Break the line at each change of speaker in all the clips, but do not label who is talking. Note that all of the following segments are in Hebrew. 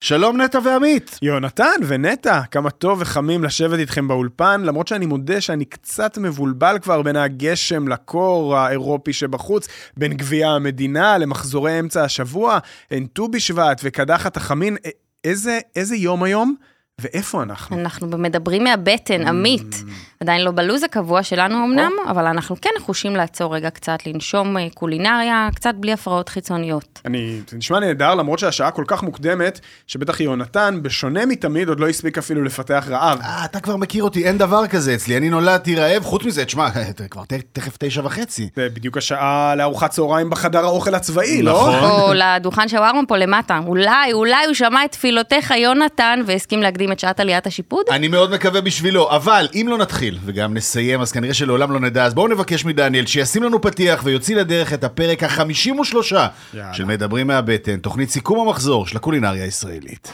שלום נטע ועמית.
יונתן ונטע, כמה טוב וחמים לשבת איתכם באולפן, למרות שאני מודה שאני קצת מבולבל כבר בין הגשם לקור האירופי שבחוץ, בין גביע המדינה למחזורי אמצע השבוע, אין ט"ו בשבט וקדחת החמין. איזה, איזה יום היום? ואיפה אנחנו?
אנחנו מדברים מהבטן,
Mm.
עמית. עדיין לא בלוז הקבוע שלנו אמנם, אבל אנחנו כן נחושים לעצור רגע קצת, לנשום אה, קולינריה, קצת בלי הפרעות חיצוניות.
אני, זה נשמע נהדר, למרות שהשעה כל כך מוקדמת, שבטח יונתן, בשונה מתמיד, עוד לא הספיק אפילו לפתח רעב.
אה, אתה כבר מכיר אותי, אין דבר כזה אצלי, אני נולדתי רעב, חוץ מזה, תשמע, כבר תכף תשע וחצי.
זה בדיוק השעה לארוחת צהריים בחדר האוכל הצבאי, לא?
נכון.
או לדוכן שווארמה פה למטה. אולי, אולי הוא שמע את תפילותיך, יונתן, והסכים להקדים את שעת עליית השיפוד?
אני מאוד מקווה בשבילו, אבל אם לא נתחיל וגם נסיים, אז כנראה שלעולם לא נדע, אז בואו נבקש מדניאל שישים לנו פתיח ויוציא לדרך את הפרק ה-53
יאללה.
של מדברים מהבטן, תוכנית סיכום המחזור של הקולינריה הישראלית.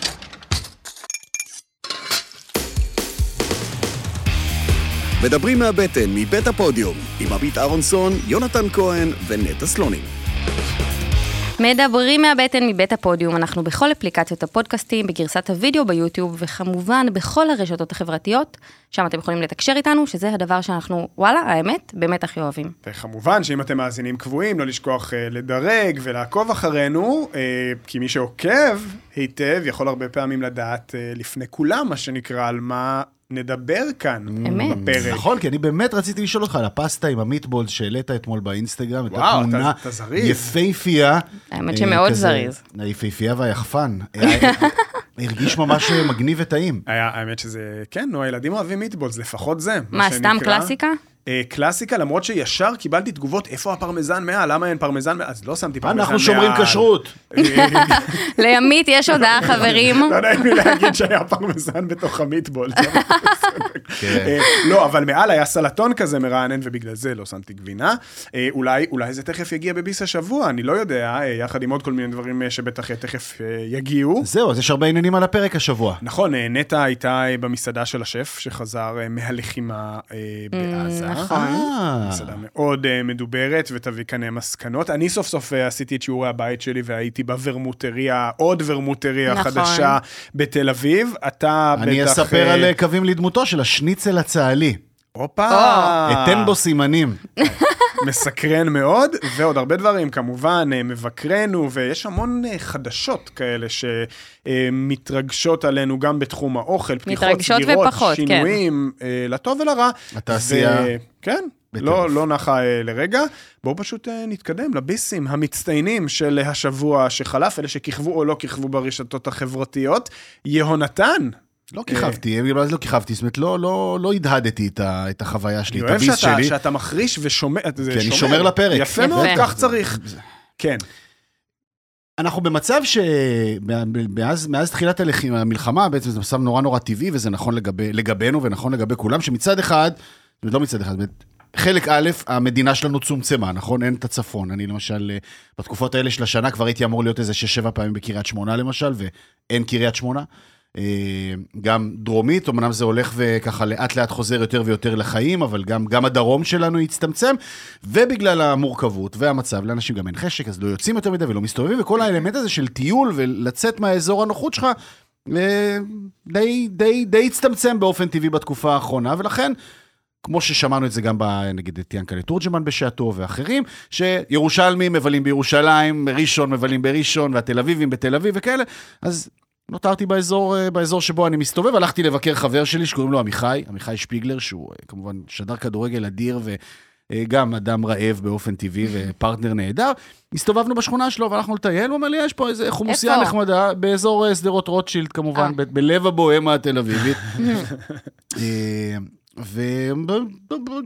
מדברים מהבטן, מבית הפודיום, עם עמית אהרונסון, יונתן כהן ונטע סלונים.
מדברים מהבטן מבית הפודיום, אנחנו בכל אפליקציות הפודקאסטים, בגרסת הוידאו ביוטיוב, וכמובן בכל הרשתות החברתיות, שם אתם יכולים לתקשר איתנו, שזה הדבר שאנחנו, וואלה, האמת, באמת הכי אוהבים.
וכמובן שאם אתם מאזינים קבועים, לא לשכוח אה, לדרג ולעקוב אחרינו, אה, כי מי שעוקב היטב יכול הרבה פעמים לדעת אה, לפני כולם, מה שנקרא, על מה נדבר כאן
אמת.
בפרק.
נכון, כי אני באמת רציתי לשאול אותך על הפסטה עם המיטבולס שהעלית אתמול באינסטגרם, הייתה
וואו,
תמונה
אתה- אתה זריז.
יפייפייה.
האמת
אה,
שמאוד זריז.
היפייפייה והיחפן. אה, הרגיש ממש אה, מגניב וטעים.
האמת שזה, כן, נו, הילדים אוהבים מיטבולס, לפחות זה.
מה, סתם. קלאסיקה?
אה, קלאסיקה, למרות שישר קיבלתי תגובות, איפה הפרמזן מעל? למה אין פרמזן מעל? אז לא שמתי פרמזן מעל.
אנחנו שומרים כשרות.
לימית יש הודעה, חברים.
לא נעים לי להגיד שהיה פרמזן בתוך המיטבול.
כן.
אה, לא, אבל מעל היה סלטון כזה מרענן, ובגלל זה לא שמתי גבינה. אה, אולי אולי זה תכף יגיע בביס השבוע, אני לא יודע, יחד עם עוד כל מיני דברים שבטח תכף יגיעו.
זהו, אז יש הרבה עניינים על הפרק השבוע.
נכון, נטע הייתה במסעדה של השף, שחזר מהלחימה בעזה.
נכון.
אה,
מסעדה מאוד uh, מדוברת ותביא כאן אה, מסקנות. אני סוף סוף עשיתי את שיעורי הבית שלי והייתי בוורמוטריה, עוד וורמוטריה
נכון.
חדשה בתל אביב. אתה בטח...
אני אספר
אה,
על אה, קווים לדמותו של השניצל הצה"לי.
הופה!
אתן בו סימנים.
מסקרן מאוד, ועוד הרבה דברים, כמובן, אה, מבקרנו, ויש המון אה, חדשות כאלה שמתרגשות עלינו גם בתחום האוכל, פתיחות,
מתרגשות
סגירות,
ופחות, כן.
שינויים, אה, לטוב ולרע.
התעשייה
ו- כן. לא, לא נחה אה, לרגע. בואו פשוט אה, נתקדם לביסים המצטיינים של השבוע שחלף, אלה שכיכבו או לא כיכבו ברשתות החברתיות. יהונתן,
לא כיכבתי, בגלל זה לא כיכבתי, זאת אומרת, לא- לא לא הדהדתי את ה- את החוויה שלי,
אני
את
אוהב
הביס
שאתה,
שלי.
שאתה מחריש ושומר, זה
כי אני שומר לפרק.
יפה
יפה.
מאוד, כך צריך. כן.
אנחנו במצב שמאז מאז תחילת הלחימה, המלחמה, בעצם זה מצב נורא נורא טבעי, וזה נכון לגבי, לגבינו ונכון לגבי כולם, שמצד אחד, לא מצד אחד, חלק א', המדינה שלנו צומצמה, נכון? אין את הצפון. אני למשל, אה, בתקופות האלה של השנה כבר הייתי אמור להיות איזה שש-שבע פעמים בקריית שמונה למשל, ואין קריית שמונה. אה, גם דרומית, אמנם זה הולך וככה לאט לאט חוזר יותר ויותר לחיים, אבל גם, גם הדרום שלנו הצטמצם, ובגלל המורכבות והמצב, לאנשים גם אין חשק, אז לא יוצאים יותר מדי ולא מסתובבים, וכל האלמנט הזה של טיול ולצאת מהאזור הנוחות שלך, אה, די, די, די הצטמצם באופן טבעי בתקופה האחרונה, ולכן... כמו ששמענו את זה גם, ב, נגיד, את ינקלה תורג'מן בשעתו ואחרים, שירושלמים מבלים בירושלים, ראשון מבלים בראשון, והתל אביבים בתל אביב וכאלה, אז נותרתי באזור, אה, באזור שבו אני מסתובב, הלכתי לבקר חבר שלי שקוראים לו עמיחי, עמיחי שפיגלר, שהוא אה, כמובן שדר כדורגל אדיר וגם אדם רעב באופן טבעי ופרטנר נהדר. הסתובבנו בשכונה שלו והלכנו לטייל, הוא אומר לי, יש פה איזה חומוסייה? נחמדה, באזור אה, שדרות רוטשילד כמובן,
אה.
בלב הבוהמה התל אביבית.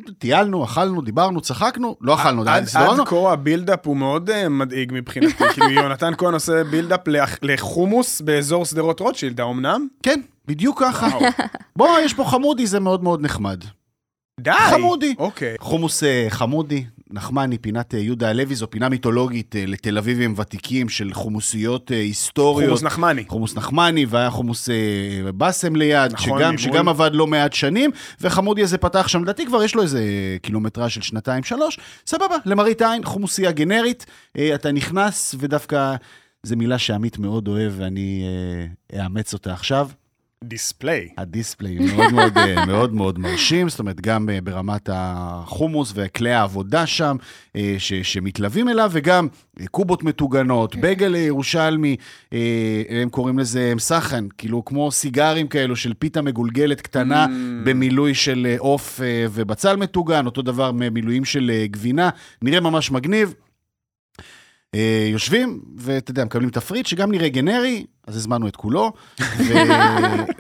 וטיילנו, אכלנו, דיברנו, צחקנו, לא אכלנו,
עד
הסתובבנו.
עד כה ה build-up הוא מאוד אה, מדאיג מבחינתי, כאילו יונתן כהן עושה build-up לח- לחומוס באזור שדרות רוטשילד, האומנם?
כן, בדיוק ככה. בוא, יש פה חמודי, זה מאוד מאוד נחמד.
די!
חמודי.
אוקיי.
חומוס אה, חמודי, נחמני, פינת אה, יהודה הלוי, זו פינה מיתולוגית אה, לתל אביבים ותיקים של חומוסיות אה, היסטוריות.
חומוס נחמני.
חומוס נחמני, והיה חומוס באסם ליד,
נכון,
שגם. שגם עבד לא מעט שנים, וחמודי הזה פתח שם, לדעתי כבר יש לו איזה קילומטרה של שנתיים-שלוש, סבבה, למראית עין, חומוסייה גנרית, אתה נכנס ודווקא... זו מילה שעמית מאוד אוהב ואני אאמץ אותה עכשיו.
דיספליי.
הדיספליי מאוד מאוד, אה, מאוד מאוד מרשים, זאת אומרת, גם אה, ברמת החומוס וכלי העבודה שם, אה, ש, שמתלווים אליו, וגם קובות מטוגנות, בגל אה, ירושלמי, הם קוראים לזה מסחן, כאילו כמו סיגרים כאלו של פיתה מגולגלת קטנה,
Mm.
במילוי של עוף ובצל מטוגן, אותו דבר ממילואים של גבינה, נראה ממש מגניב. אה, יושבים, ואתה יודע, מקבלים תפריט שגם נראה גנרי, אז הזמנו את כולו, ו-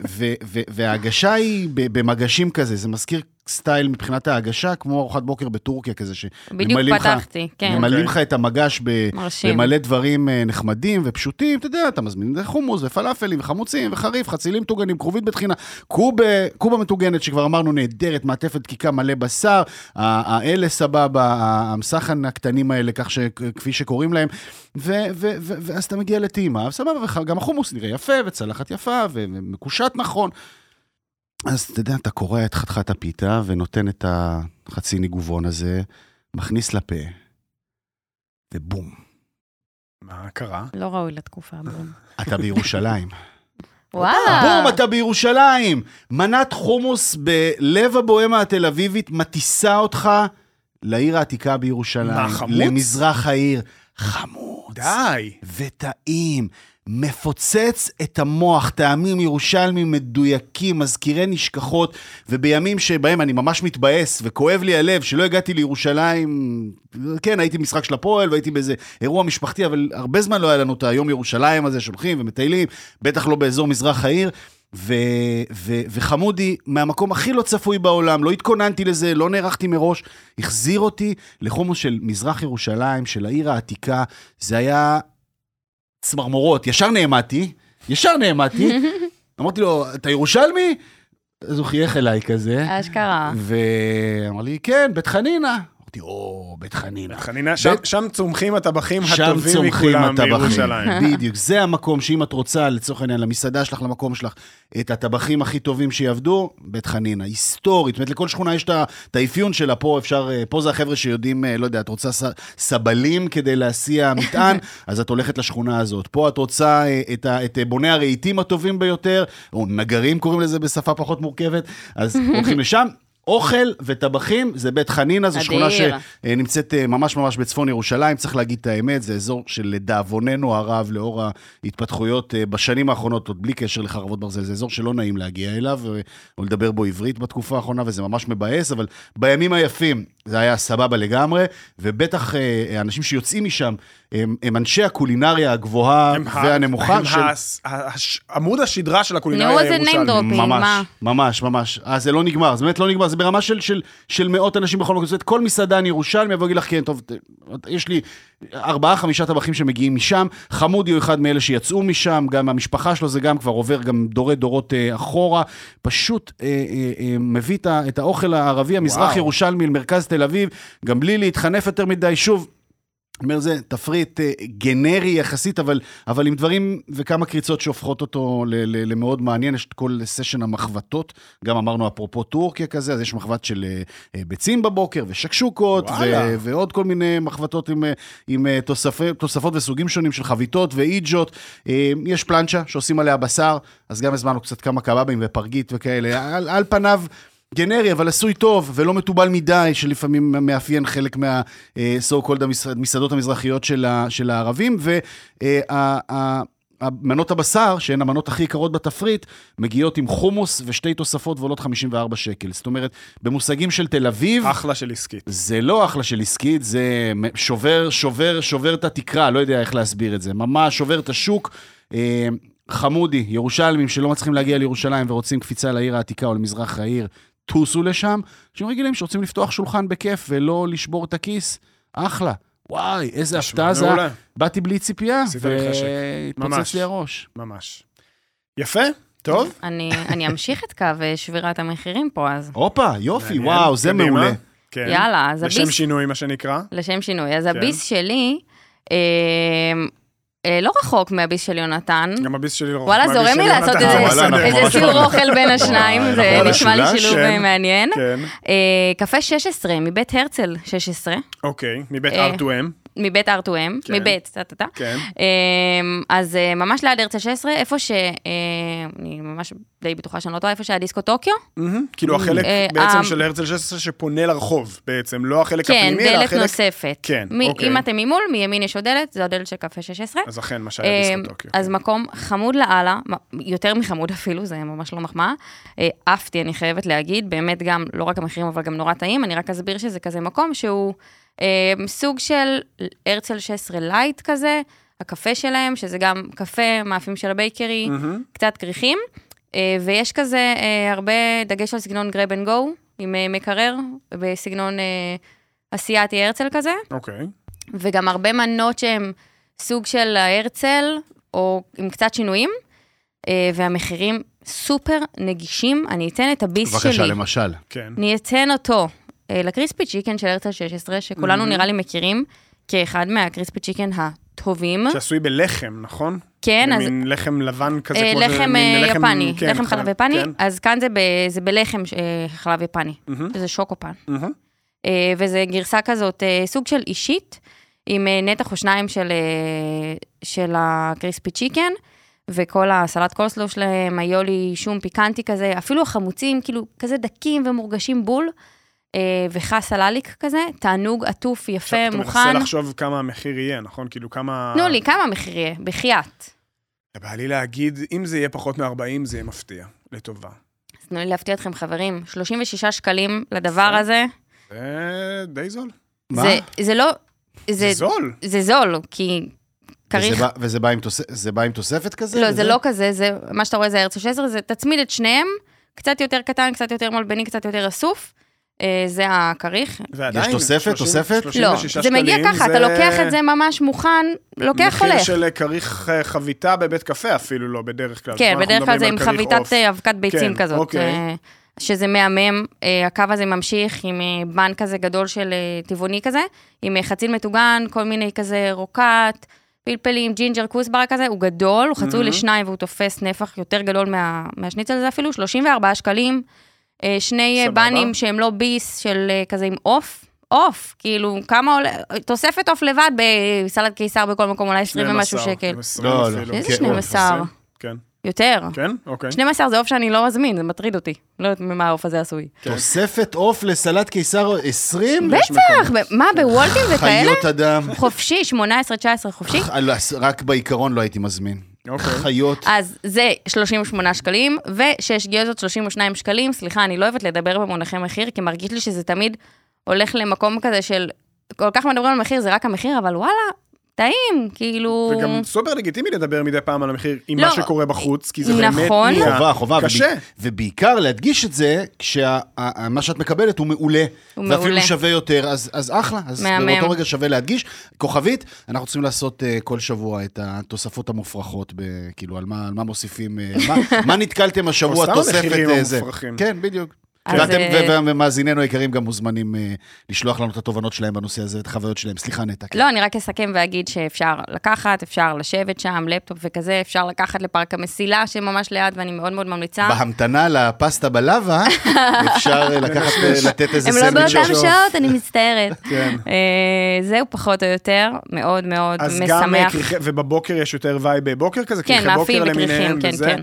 ו- ו- וההגשה היא במגשים כזה, זה מזכיר סטייל מבחינת ההגשה, כמו ארוחת בוקר בטורקיה כזה, שממלאים לך-
פתחתי, כן.
ממלאים
אוקיי.
לך את המגש ב-. במלא דברים אה, נחמדים ופשוטים, אתה יודע, אתה מזמין חומוס ופלאפלים וחמוצים וחריף, חצילים מטוגנים, כרובית בטחינה, קובה, קובה מטוגנת שכבר אמרנו נהדרת, מעטפת דקיקה מלא בשר, האלה סבבה, המסחן הקטנים האלה, כך ש... כפי שקוראים להם, ו- ו- ו- ואז אתה מגיע לטעימה, סבבה, וגם החומוס נראה יפה, וצלחת יפה, ומקושט נכון. אז אתה יודע, אתה קורע את חתיכת הפיתה ונותן את החצי ניגובון הזה, מכניס לפה, ובום.
מה קרה?
לא ראוי לתקופה, בום.
אתה בירושלים.
וואלה.
בום, אתה בירושלים. מנת חומוס בלב הבוהמה התל אביבית מטיסה אותך לעיר העתיקה בירושלים.
מה, חמוץ?
למזרח העיר. חמוץ.
די.
וטעים. מפוצץ את המוח, טעמים ירושלמים מדויקים, מזכירי נשכחות, ובימים שבהם אני ממש מתבאס וכואב לי הלב שלא הגעתי לירושלים, כן, הייתי במשחק של הפועל והייתי באיזה אירוע משפחתי, אבל הרבה זמן לא היה לנו את היום ירושלים הזה, שהולכים ומטיילים, בטח לא באזור מזרח העיר. ו- ו- וחמודי, מהמקום הכי לא צפוי בעולם, לא התכוננתי לזה, לא נערכתי מראש, החזיר אותי לחומוס של מזרח ירושלים, של העיר העתיקה. זה היה צמרמורות, ישר נעמדתי, ישר נעמדתי, אמרתי לו, אתה ירושלמי? אז הוא חייך אליי כזה,
אשכרה.
ואמר לי, כן, בית חנינה. אמרתי, או, בית חנינה.
חנינה, שם-
בית-
שם צומחים הטבחים הטובים
צומחים
מכולם. בירושלים.
בדיוק, זה המקום שאם את רוצה, לצורך העניין, למסעדה שלך, למקום שלך, את הטבחים הכי טובים שיעבדו, בית חנינה, היסטורית. זאת אומרת, לכל שכונה יש את האפיון שלה, פה אפשר, אה, פה זה החבר'ה שיודעים, אה, לא יודע, את רוצה סבלים כדי להסיע מטען, אז את הולכת לשכונה הזאת. פה את רוצה אה, את ה- את בוני הרהיטים הטובים ביותר, או נגרים קוראים לזה בשפה פחות מורכבת, אז הולכים לשם. אוכל וטבחים זה בית חנינה, זו שכונה
אדיר.
אה, נמצאת אה, ממש ממש בצפון ירושלים, צריך להגיד את האמת, זה אזור שלדאבוננו הרב, לאור ההתפתחויות אה, בשנים האחרונות, עוד בלי קשר לחרבות ברזל, זה אזור שלא נעים להגיע אליו, אה, או לדבר בו עברית בתקופה האחרונה, וזה ממש מבאס, אבל בימים היפים זה היה סבבה לגמרי, ובטח אה, האנשים שיוצאים משם, הם, הם אנשי הקולינריה הגבוהה
הם
והנמוכה
הם
של...
הס- הש- עמוד השדרה של הקולינריה הירושלמית.
ממש,
מה?
ממש, ממש. אה, זה לא נגמר, זה באמת לא נגמר, זה ברמה של, של, של מאות אנשים בכל מקום. זאת אומרת, כל מסעדן ירושלמי יבוא ויגיד לך, כן, טוב, יש לי ארבעה, חמישה טבחים שמגיעים משם, חמודי הוא אחד מאלה שיצאו משם, גם המשפחה שלו זה גם כבר עובר גם דורי דורות אה, אחורה, פשוט אה, אה, אה, מביא את האוכל הערבי, המזרח
וואו.
ירושלמי למרכז תל אביב, גם בלי להתחנף יותר מדי, שוב. אני אומר, זה תפריט אה, גנרי יחסית, אבל, אבל עם דברים וכמה קריצות שהופכות אותו ל- ל- למאוד מעניין. יש את כל סשן המחבטות, גם אמרנו אפרופו טורקיה כזה, אז יש מחבת של אה, אה, ביצים בבוקר ושקשוקות,
וואלה.
ו- ועוד כל מיני מחבטות עם, עם תוספי, תוספות וסוגים שונים של חביתות ואיג'ות. יש פלנצ'ה שעושים עליה בשר, אז גם הזמנו קצת כמה קבבים ופרגית וכאלה. על, על פניו... גנרי, אבל עשוי טוב ולא מתובל מדי, שלפעמים מאפיין חלק מה-so called המסעדות המזרחיות של, ה, של הערבים, והמנות הבשר, שהן המנות הכי יקרות בתפריט, מגיעות עם חומוס ושתי תוספות ועולות 54 שקל. זאת אומרת, במושגים של תל אביב,
אחלה של עסקית.
זה לא אחלה של עסקית, זה שובר, שובר, שובר את התקרה, לא יודע איך להסביר את זה. ממש שובר את השוק. אה, חמודי, ירושלמים שלא מצליחים להגיע לירושלים ורוצים קפיצה לעיר העתיקה או למזרח העיר, טוסו לשם. אנשים רגילים שרוצים לפתוח שולחן בכיף ולא לשבור את הכיס, אחלה. וואי, איזה הפתעה זה. באתי בלי ציפייה. והתפוצץ. לי הראש.
ממש. יפה, טוב.
אני אני אמשיך את קו אה, שבירת המחירים פה אז.
הופה, יופי,
מעניין.
וואו, זה
קדימה.
מעולה.
כן.
יאללה, אז
לשם
הביס...
שינוי, מה שנקרא.
לשם שינוי. אז
כן.
הביס שלי, אה, לא רחוק מהביס של יונתן.
גם הביס שלי לא רחוק.
וואלה, זורם לי לעשות איזה סיור
ממש-
אוכל בין השניים,
וואי,
זה נשמע לי שילוב
כן.
אה, מעניין.
כן,
אה, קפה 16 מבית הרצל 16.
אוקיי, מבית
אה,
R2M.
מבית R2M,
כן.
מבית, טה-טה-טה.
כן.
אז אה, ממש ליד הרצל 16, איפה ש... אה, אני ממש די בטוחה שאני לא טועה, איפה שהיה דיסקו טוקיו.
כאילו החלק
אה,
בעצם
אה,
של הרצל 16 שפונה לרחוב בעצם, לא החלק
כן,
הפנימי, אלא
דלת
החלק...
נוספת.
כן, אוקיי.
אם אתם ממול, מימין יש עוד דלת, זו הדלת של קפה 16.
אז אכן, מה שהיה דיסקו טוקיו.
אז מקום חמוד לאללה, יותר מחמוד אפילו, זה ממש לא מחמאה. אה, עפתי, אני חייבת להגיד, באמת גם, לא רק המחירים, אבל גם נורא טעים. אני רק אסביר שזה כזה מקום שהוא אה, סוג של הרצל 16 light כזה, הקפה שלהם, שזה גם קפה, מאפים של ה
bakery.
קצת כריכים, אה, ויש כזה אה, הרבה דגש על סגנון grab and go, עם אה, מקרר, בסגנון אה, אסיאתי הרצל כזה.
אוקיי.
וגם הרבה מנות שהן סוג של ההרצל, או עם קצת שינויים, אה, והמחירים סופר נגישים. אני אתן את הביס
בבקשה,
שלי.
למשל.
כן.
אני אתן אותו אה, לקריספי צ'יקן של הרצל 16, שכולנו
מהמם.
נראה לי מכירים כאחד מהקריספי צ'יקן הטובים.
שעשוי בלחם, נכון?
כן, אז
במין לחם לבן כזה,
אה,
כמו זה,
לחם
מין
אה, יפני,
כן,
לחם חלב יפני,
כן.
אז כאן זה ב- זה בלחם אה, חלב יפני,
מהמם,
שזה שוקופן.
מהמם.
אה, וזה גרסה כזאת, אה, סוג של אישית, עם אה, נתח או שניים של, אה, של הקריספי צ'יקן, וכל הסלט קולסלו שלהם, היולי שום פיקנטי כזה, אפילו החמוצים, כאילו, כזה דקים ומורגשים בול, וחס הלליק כזה, תענוג עטוף, יפה,
עכשיו אתה
מוכן.
מנסה לחשוב כמה המחיר יהיה, נכון? כאילו כמה...
תנו לי, כמה המחיר יהיה? בחייאת.
בא לי להגיד, אם זה יהיה פחות מ-40, זה יהיה מפתיע, לטובה.
אז תנו לי להפתיע אתכם, חברים, 36 שקלים לדבר
יפה.
הזה.
זה די זול.
מה?
זה, זה לא...
זה זול.
זה זול, כי כריך...
וזה בא- וזה בא עם תוס- זה בא עם תוספת כזה?
לא,
וזה?
זה לא כזה, זה, מה שאתה רואה זה הרצל 16, זה תצמיד את שניהם, קצת יותר קטן, קצת יותר מלבני, קצת יותר אסוף. אה, זה הכריך.
ועדיין,
תוספת?
30
תוספת?
36
לא, זה מגיע ככה, אתה לוקח את זה ממש מוכן, לוקח
מחיר
הולך.
של כריך אה, חביתה בבית קפה אפילו לא, בדרך כלל.
כן, בדרך כלל זה עם חביתת. אה, אבקת ביצים
כן,
כזאת.
אוקיי.
אה, שזה מהמם, אה, הקו הזה ממשיך עם אה, בן כזה גדול של אה, טבעוני כזה, עם אה, חציל מטוגן, כל מיני כזה רוקט, פלפלים, ג'ינג'ר, כוסברה כזה, הוא גדול, הוא חצוי
מהמם.
לשניים והוא תופס נפח יותר גדול מה, מהשניצל הזה אפילו, 34 שקלים, אה, שני אה,
סבבה.
בנים שהם לא ביס של אה, כזה עם עוף. עוף, כאילו, כמה עולה, תוספת עוף לבד בסלט קיסר בכל מקום, אולי 20 ומשהו
12,
שקל.
20
לא, לא.
איזה
כן,
12?
כן.
יותר.
כן? אוקיי.
12 זה עוף שאני לא אזמין, זה מטריד אותי. לא יודעת ממה העוף הזה עשוי.
כן.
תוספת עוף לסלט קיסר 20?
יש
בטח, מה, בוולטים זה כאלה?
חיות אדם.
חופשי, 18, 19 חופשי.
לא, רק בעיקרון לא הייתי מזמין.
אוקיי.
חיות.
אז זה 38 שקלים, ושש גזות 32 שקלים. סליחה, אני לא אוהבת לדבר במונחי מחיר, כי מרגיש לי שזה תמיד הולך למקום כזה של... כל כך מדברים על מחיר, זה רק המחיר, אבל וואלה, טעים, כאילו...
וגם סופר לגיטימי לדבר מדי פעם על המחיר עם
לא.
מה שקורה בחוץ, כי זה באמת
נכון.
נהיה
חובה, חובה.
קשה.
ובעיקר להדגיש את זה, כשמה שאת מקבלת הוא מעולה.
הוא
ואפילו
מעולה.
שווה יותר, אז, אז אחלה. אז
מהמם.
באותו רגע שווה להדגיש. כוכבית, אנחנו צריכים לעשות uh, כל שבוע את התוספות המופרכות, ב, כאילו, על מה, על מה מוסיפים, uh, מה, מה נתקלתם השבוע,
סתם
תוספת
המחירים
אה, זה.
המופרכים.
כן, בדיוק.
אז,
ואתם,
אה,
ומאזיננו היקרים גם מוזמנים uh, לשלוח לנו את התובנות שלהם בנושא הזה, את החוויות שלהם. סליחה, נטע. כן.
לא, אני רק אסכם ואגיד שאפשר לקחת, אפשר לשבת שם, לפטופ וכזה, אפשר לקחת לפארק המסילה שממש ליד, ואני מאוד מאוד ממליצה.
בהמתנה לפסטה בלאווה, אפשר אה, לקחת, אה, לתת איזה
הם לא
סנדוויץ'
באותן. שעות, אני מצטערת.
כן.
אה, זהו פחות או יותר, מאוד מאוד
אז גם, אה,
משמח.
ובבוקר יש יותר vibe בוקר כזה,
כן, מאפים וכריכים, כן. כן.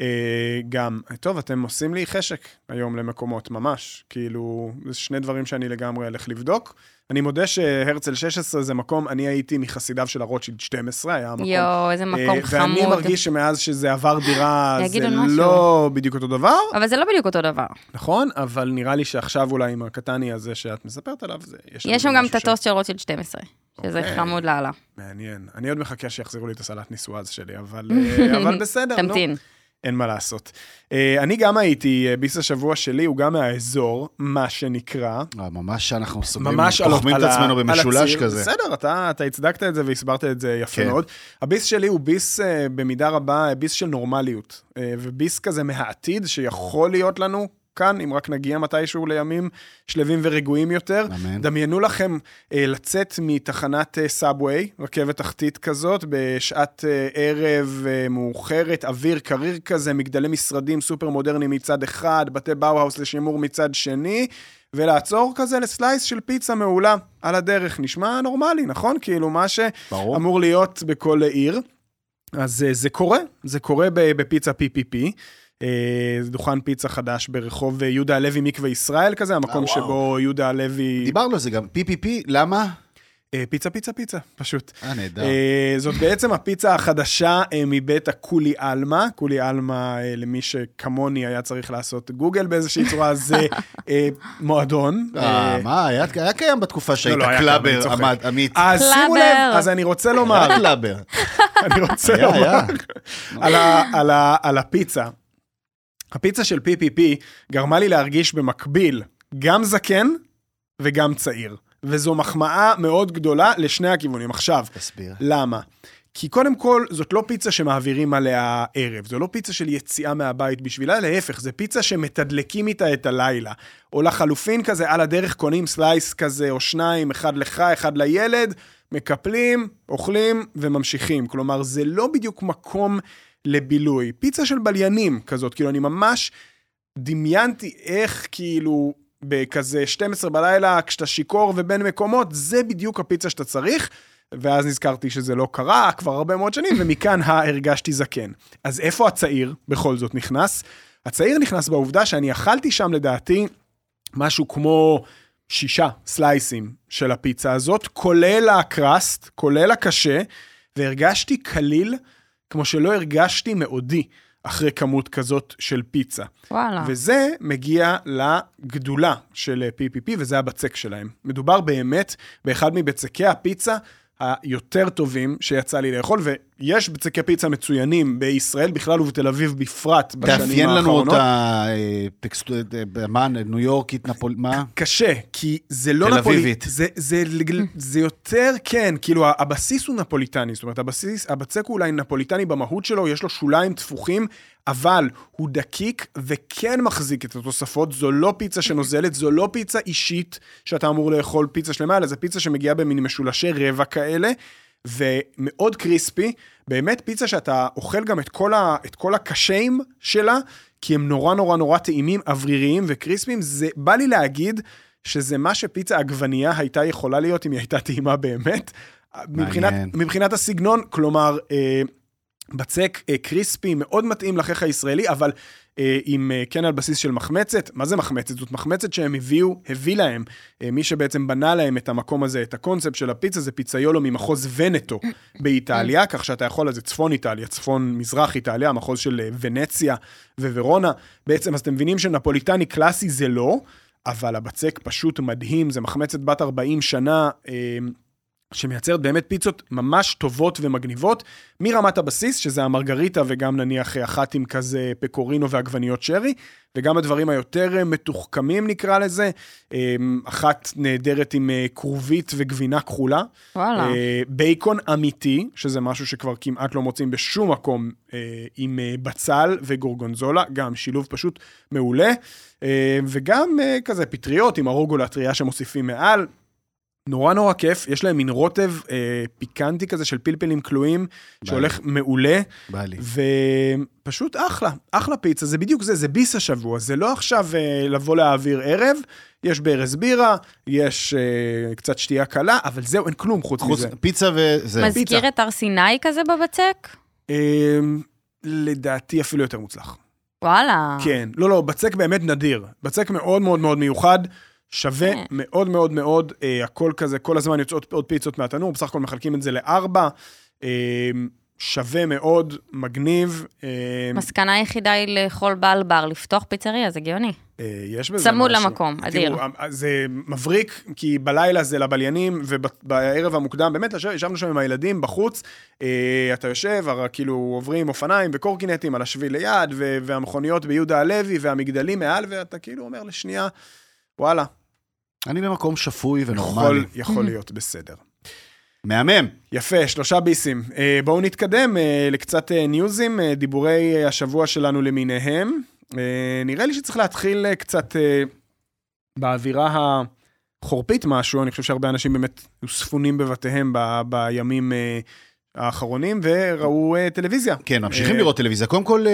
אה, גם, טוב, אתם עושים לי חשק היום למקומות, ממש. כאילו, זה שני דברים שאני לגמרי אלך לבדוק. אני מודה שהרצל 16 זה מקום, אני הייתי מחסידיו של הרוטשילד 12, היה המקום.
יואו, איזה מקום
אה,
חמוד.
ואני מרגיש שמאז שזה עבר דירה, זה
עוד משהו.
לא בדיוק אותו דבר,
אבל זה לא בדיוק אותו דבר.
נכון? אבל נראה לי שעכשיו אולי עם הקטני הזה שאת מספרת עליו, זה, יש
יש שם גם את הטוסט של רוטשילד 12, שזה
אוקיי.
חמוד לאללה.
מעניין. אני עוד מחכה שיחזירו לי את הסלט ניסואז שלי, אבל, אה, אבל בסדר, נו.
תמתין.
אין מה לעשות. אה, אני גם הייתי, אה, ביס השבוע שלי הוא גם מהאזור, מה שנקרא.
אה, ממש אנחנו סוגרים, תוחמים את עצמנו במשולש. כזה.
בסדר, אתה, אתה הצדקת את זה והסברת את זה יפה
כן.
מאוד. הביס שלי הוא ביס במידה רבה, ביס של נורמליות. וביס כזה מהעתיד שיכול להיות לנו כאן, אם רק נגיע מתישהו לימים שלווים ורגועים יותר.
אמן.
דמיינו לכם אה, לצאת מתחנת אה, subway, רכבת תחתית כזאת, בשעת אה, ערב אה, מאוחרת, אוויר קריר כזה, מגדלי משרדים סופר מודרניים מצד אחד, בתי באוהאוס לשימור מצד שני, ולעצור כזה ל slice של פיצה מעולה על הדרך. נשמע נורמלי, נכון? כאילו, מה
ברור.
שאמור להיות בכל עיר. אז אה, זה קורה, זה קורה בפיצה PPP. אה, דוכן פיצה חדש ברחוב אה, יהודה הלוי מקווה ישראל כזה, המקום
וואו.
שבו יהודה הלוי...
דיברנו על זה גם, PPP, למה?
אה, פיצה, פיצה, פיצה, פשוט.
אה, נהדר.
אה, זאת בעצם הפיצה החדשה אה, מבית הקולי עלמה. קולי עלמה, אה, למי שכמוני היה צריך לעשות גוגל באיזושהי צורה, זה אה, מועדון.
אה,
אה,
מה, היה קיים בתקופה שהיית
לא, קיים, אני
clubber, עמית.
אז שימו לב. אז אני רוצה לומר,
clubber.
אני רוצה. לומר, על ה- על ה- על הפיצה. הפיצה של PPP גרמה לי להרגיש במקביל גם זקן וגם צעיר. וזו מחמאה מאוד גדולה לשני הכיוונים. עכשיו,
תסביר.
למה? כי קודם כל, זאת לא פיצה שמעבירים עליה ערב, זו לא פיצה של יציאה מהבית בשבילה, להפך, זו פיצה שמתדלקים איתה את הלילה. או לחלופין כזה, על הדרך קונים סלייס כזה או שניים, אחד לך, אחד לילד, מקפלים, אוכלים וממשיכים. כלומר, זה לא בדיוק מקום לבילוי. פיצה של בליינים כזאת, כאילו, אני ממש דמיינתי איך כאילו בכזה 12 בלילה, כשאתה שיכור ובין מקומות, זה בדיוק הפיצה שאתה צריך. ואז נזכרתי שזה לא קרה כבר הרבה מאוד שנים, ומכאן הרגשתי זקן. אז איפה הצעיר בכל זאת נכנס? הצעיר נכנס בעובדה שאני אכלתי שם לדעתי משהו כמו שישה סלייסים של הפיצה הזאת, כולל הקראסט, כולל הקשה, והרגשתי קליל כמו שלא הרגשתי מעודי אחרי כמות כזאת של פיצה.
וואלה.
וזה מגיע לגדולה של PPP, וזה הבצק שלהם. מדובר באמת באחד מבצקי הפיצה היותר טובים שיצא לי לאכול, ויש בצקי פיצה מצוינים בישראל בכלל ובתל אביב בפרט בשנים האחרונות.
תאפיין לנו אותה, אה, אה, מה, ניו יורקית, נפול... מה?
קשה, כי זה לא
תל
נפולי...
אביבית.
זה, זה, זה, זה יותר, כן, כאילו, הבסיס הוא נפוליטני, זאת אומרת, הבסיס, הבצק הוא אולי נפוליטני במהות שלו, יש לו שוליים תפוחים, אבל הוא דקיק וכן מחזיק את התוספות, זו לא פיצה שנוזלת, זו לא פיצה אישית שאתה אמור לאכול פיצה שלמה, אלא זו פיצה שמגיעה במין משולשי רבע כאלה. ומאוד קריספי, באמת פיצה שאתה אוכל גם את כל, ה, את כל הקשיים שלה, כי הם נורא נורא נורא טעימים, אווריריים וקריספיים, זה בא לי להגיד שזה מה שפיצה עגבנייה הייתה יכולה להיות אם היא הייתה טעימה באמת. מבחינת, מבחינת הסגנון, כלומר, אה, בצק אה, קריספי, מאוד מתאים לחך הישראלי, אבל אה, עם אה, כן על בסיס של מחמצת. מה זה מחמצת? זאת מחמצת שהם הביאו, הביא להם, מי שבעצם בנה להם את המקום הזה, את הקונספט של הפיצה, זה פיצאיולו ממחוז ונטו באיטליה, כך שאתה יכול, זה צפון איטליה, צפון מזרח איטליה, המחוז של ונציה וורונה. בעצם, אז אתם מבינים שנפוליטני קלאסי זה לא, אבל הבצק פשוט מדהים, זה מחמצת בת 40 שנה. אה, שמייצרת באמת פיצות ממש טובות ומגניבות, מרמת הבסיס, שזה המרגריטה וגם נניח אחת עם כזה פקורינו ועגבניות שרי, וגם הדברים היותר מתוחכמים נקרא לזה, אחת נהדרת עם אה, כרובית וגבינה כחולה,
וואלה.
אה, בייקון אמיתי, שזה משהו שכבר כמעט לא מוצאים בשום מקום, אה, עם אה, בצל וגורגונזולה, גם שילוב פשוט מעולה, אה, וגם אה, כזה פטריות עם הרוגולה טריה שמוסיפים מעל. נורא נורא כיף, יש להם מין רוטב אה, פיקנטי כזה של פלפלים כלואים, שהולך מעולה,
בא לי.
ופשוט אחלה, אחלה פיצה, זה בדיוק זה, זה ביס השבוע, זה לא עכשיו אה, לבוא להעביר ערב, יש ברז בירה, יש אה, קצת שתייה קלה, אבל זהו, אין כלום חוץ
חוץ
מזה.
פיצה וזה.
מזכיר את הר סיני כזה בבצק?
אה, לדעתי אפילו יותר מוצלח.
וואלה.
כן, לא, לא, בצק באמת נדיר. בצק מאוד מאוד מאוד מיוחד, שווה
כן.
מאוד מאוד מאוד, אה, הכל כזה, כל הזמן יוצאות עוד פיצות מהתנור, בסך הכל מחלקים את זה לארבע. אה, שווה מאוד, מגניב. אה,
מסקנה היחידה היא לאכול בעל בר, לפתוח פיצריה, זה גאוני.
אה, יש בזה
צמוד
משהו.
למקום, אדיר.
תראו, אה, זה מבריק, כי בלילה זה לבליינים, ובערב המוקדם, באמת, ישב- ישבנו שם עם הילדים בחוץ, אתה יושב, כאילו עוברים אופניים וקורקינטים על השביל ליד, והמכוניות ביהודה הלוי, והמגדלים מעל, ואתה כאילו אומר לשנייה, וואלה,
אני במקום שפוי
יכול,
ונורמלי.
יכול להיות בסדר.
מהמם.
יפה, שלושה ביסים. אה, בואו נתקדם אה, לקצת אה, ניוזים, דיבורי השבוע שלנו למיניהם. אה, נראה לי שצריך להתחיל קצת באווירה החורפית משהו, אני חושב שהרבה אנשים באמת היו ספונים בבתיהם ב- בימים האחרונים וראו טלוויזיה.
כן, ממשיכים לראות טלוויזיה. קודם כל,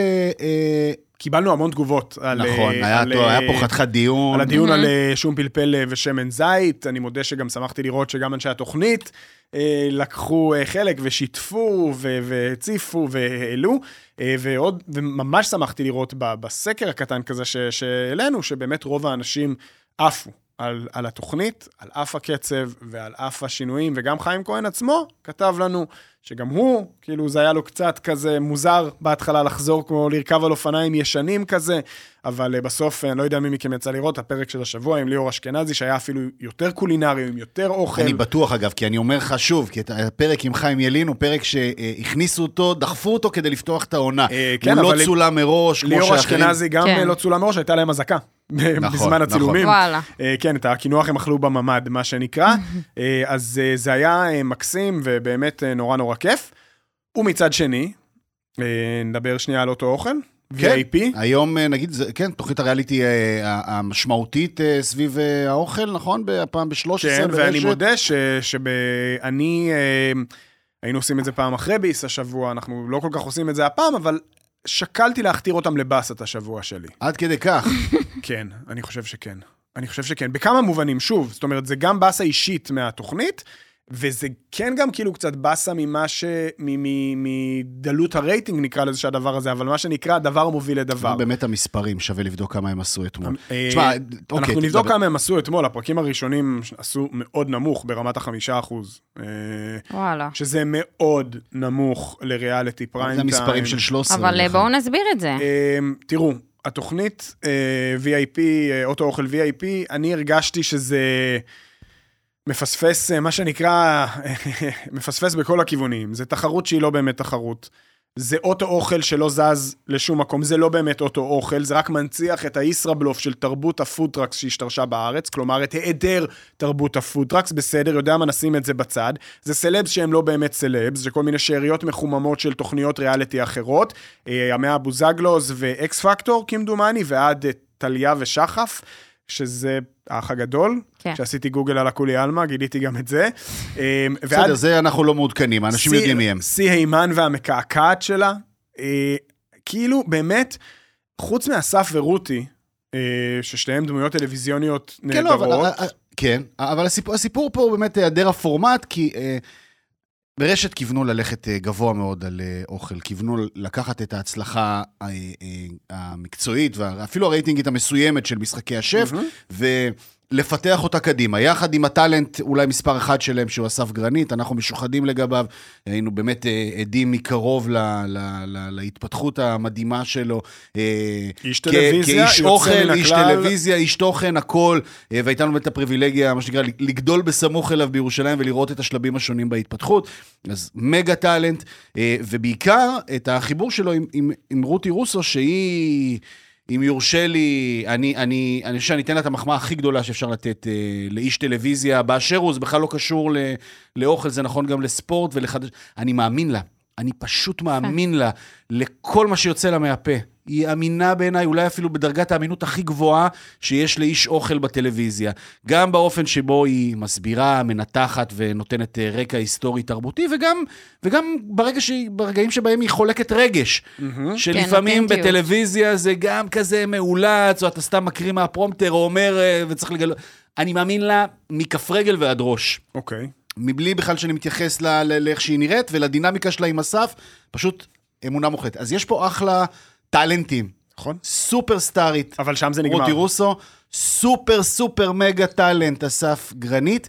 קיבלנו המון תגובות על...
נכון,
אה,
היה
על,
טוב, היה
אה,
פה חתיכת דיון.
על הדיון
Mhm.
על אה, שום פלפל ושמן זית, אני מודה שגם שמחתי לראות שגם אנשי התוכנית אה, לקחו אה, חלק ושיתפו ו- והציפו והעלו, אה, ועוד, וממש שמחתי לראות ב- בסקר הקטן כזה שהעלינו, שבאמת רוב האנשים עפו. על, על התוכנית, על אף הקצב ועל אף השינויים, וגם חיים כהן עצמו כתב לנו שגם הוא, כאילו זה היה לו קצת כזה מוזר בהתחלה לחזור כמו לרכב על אופניים ישנים כזה, אבל אה, בסוף, אה, אני לא יודע מי מכם יצא לראות, הפרק של השבוע עם ליאור אשכנזי, שהיה אפילו יותר קולינרי, עם יותר אוכל.
אני בטוח, אגב, כי אני אומר לך שוב, כי הפרק עם חיים ילין הוא פרק שהכניסו אותו, דחפו אותו כדי לפתוח את העונה.
אה, כן,
הוא
אבל
לא צולם מראש, כמו
ליאור
שאחרים...
אשכנזי גם
כן.
אה, לא צולם מראש, הייתה להם אזעקה.
נכון,
בזמן הצילומים.
וואלה.
כן, את הקינוח הם אכלו בממ"ד, מה שנקרא. אז זה היה מקסים ובאמת אה, נורא נורא כיף. ומצד שני, אה, נדבר שנייה על אותו אוכל,
כן.
VIP.
היום, אה, נגיד, כן, תוכנית הריאליטי אה, המשמעותית סביב האוכל, נכון? הפעם ב-13
כן, ואני
ברשת.
מודה שאני, היינו עושים את זה פעם אחרי ביס השבוע, אנחנו לא כל כך עושים את זה הפעם, אבל שקלתי להכתיר אותם לבאסת השבוע שלי.
עד כדי כך.
כן, אני חושב שכן. אני חושב שכן. בכמה מובנים, שוב, זאת אומרת, זה גם באסה אישית מהתוכנית, וזה כן גם כאילו קצת באסה ממה ש... מדלות הרייטינג נקרא לזה שהדבר הזה, אבל מה שנקרא, דבר מוביל לדבר.
באמת המספרים, שווה לבדוק כמה הם עשו אתמול.
אה,
תשמע, אוקיי.
אנחנו נבדוק. כמה הם עשו אתמול, הפרקים הראשונים עשו מאוד נמוך, ברמת החמישה אחוז. אה,
וואלה.
שזה מאוד נמוך לריאליטי פריים
זה
טיים.
המספרים של 13.
אבל אה. בואו נסביר את זה.
אה, תראו, התוכנית VIP, אוטו אוכל VIP, אני הרגשתי שזה מפספס, אה, מה שנקרא, מפספס בכל הכיוונים. זה תחרות שהיא לא באמת תחרות. זה אוטו אוכל שלא זז לשום מקום, זה לא באמת אוטו אוכל, זה רק מנציח את הישראבלוף של תרבות ה food trucks שהשתרשה בארץ, כלומר את היעדר תרבות ה food trucks, בסדר, יודע מה, נשים את זה בצד. זה סלבס שהם לא באמת סלבס, זה כל מיני שאריות מחוממות של תוכניות ריאליטי אחרות, אה, המאה בוזגלוס ואקס פקטור כמדומני, ועד אה, טליה ושחף. שזה האח הגדול,
כן.
כשעשיתי גוגל על הכולי עלמא, גיליתי גם את זה. ועד-
בסדר, זה אנחנו לא מעודכנים, האנשים
שיא-
יודעים מי הם.
שיא הימן והמקעקעת שלה. אה, כאילו, באמת, חוץ מאסף ורותי, אה, ששתיהם דמויות טלוויזיוניות
כן, לא,
נהדרות,
אה, כן, אבל הסיפור, הסיפור פה הוא באמת היעדר הפורמט, כי ברשת כיוונו ללכת אה, גבוה מאוד על אה, אוכל, כיוונו לקחת את ההצלחה אה, המקצועית, ואפילו הרייטינגית המסוימת של משחקי השף,
מהמם.
ולפתח אותה קדימה, יחד עם הטאלנט אולי מספר אחת שלהם, שהוא אסף גרנית, אנחנו משוחדים לגביו, היינו באמת אה, עדים מקרוב ל, ל, ל, להתפתחות המדהימה שלו. אה,
איש טלוויזיה,
כאיש אוכל, איש. טלוויזיה, איש תוכן, הכל, אה, והייתה לנו באמת הפריבילגיה, מה שנקרא, לגדול בסמוך אליו בירושלים ולראות את השלבים השונים בהתפתחות. אז מגה טאלנט, ובעיקר את החיבור שלו עם, עם, עם רותי רוסו, שהיא... אם יורשה לי, אני, אני, אני חושב שאני אתן לה את המחמאה הכי גדולה שאפשר לתת אה, לאיש טלוויזיה באשר הוא, זה בכלל לא קשור ל, לאוכל, זה נכון גם לספורט ולחדש... אני מאמין לה, אני פשוט מאמין לה, לכל מה שיוצא לה מהפה. היא אמינה בעיניי, אולי אפילו בדרגת האמינות הכי גבוהה שיש לאיש אוכל בטלוויזיה. גם באופן שבו היא מסבירה, מנתחת ונותנת אה, רקע היסטורי-תרבותי, וגם, וגם ברגע שהיא, ברגעים שבהם היא חולקת רגש.
מהמם.
שלפעמים
אותנטיות.
בטלוויזיה זה גם כזה מאולץ, או אתה סתם מקריא מהפרומטר, או אומר, אה, וצריך לגלות... אני מאמין לה מכף רגל ועד ראש.
אוקיי.
מבלי בכלל שאני מתייחס לאיך שהיא נראית, ולדינמיקה שלה עם אסף, פשוט אמונה מוחלטת. אז יש פה אחלה טאלנטים.
נכון.
סופר סטארית,
אבל שם זה נגמר.
רותי רוסו, סופר סופר מגה טאלנט אסף גרנית,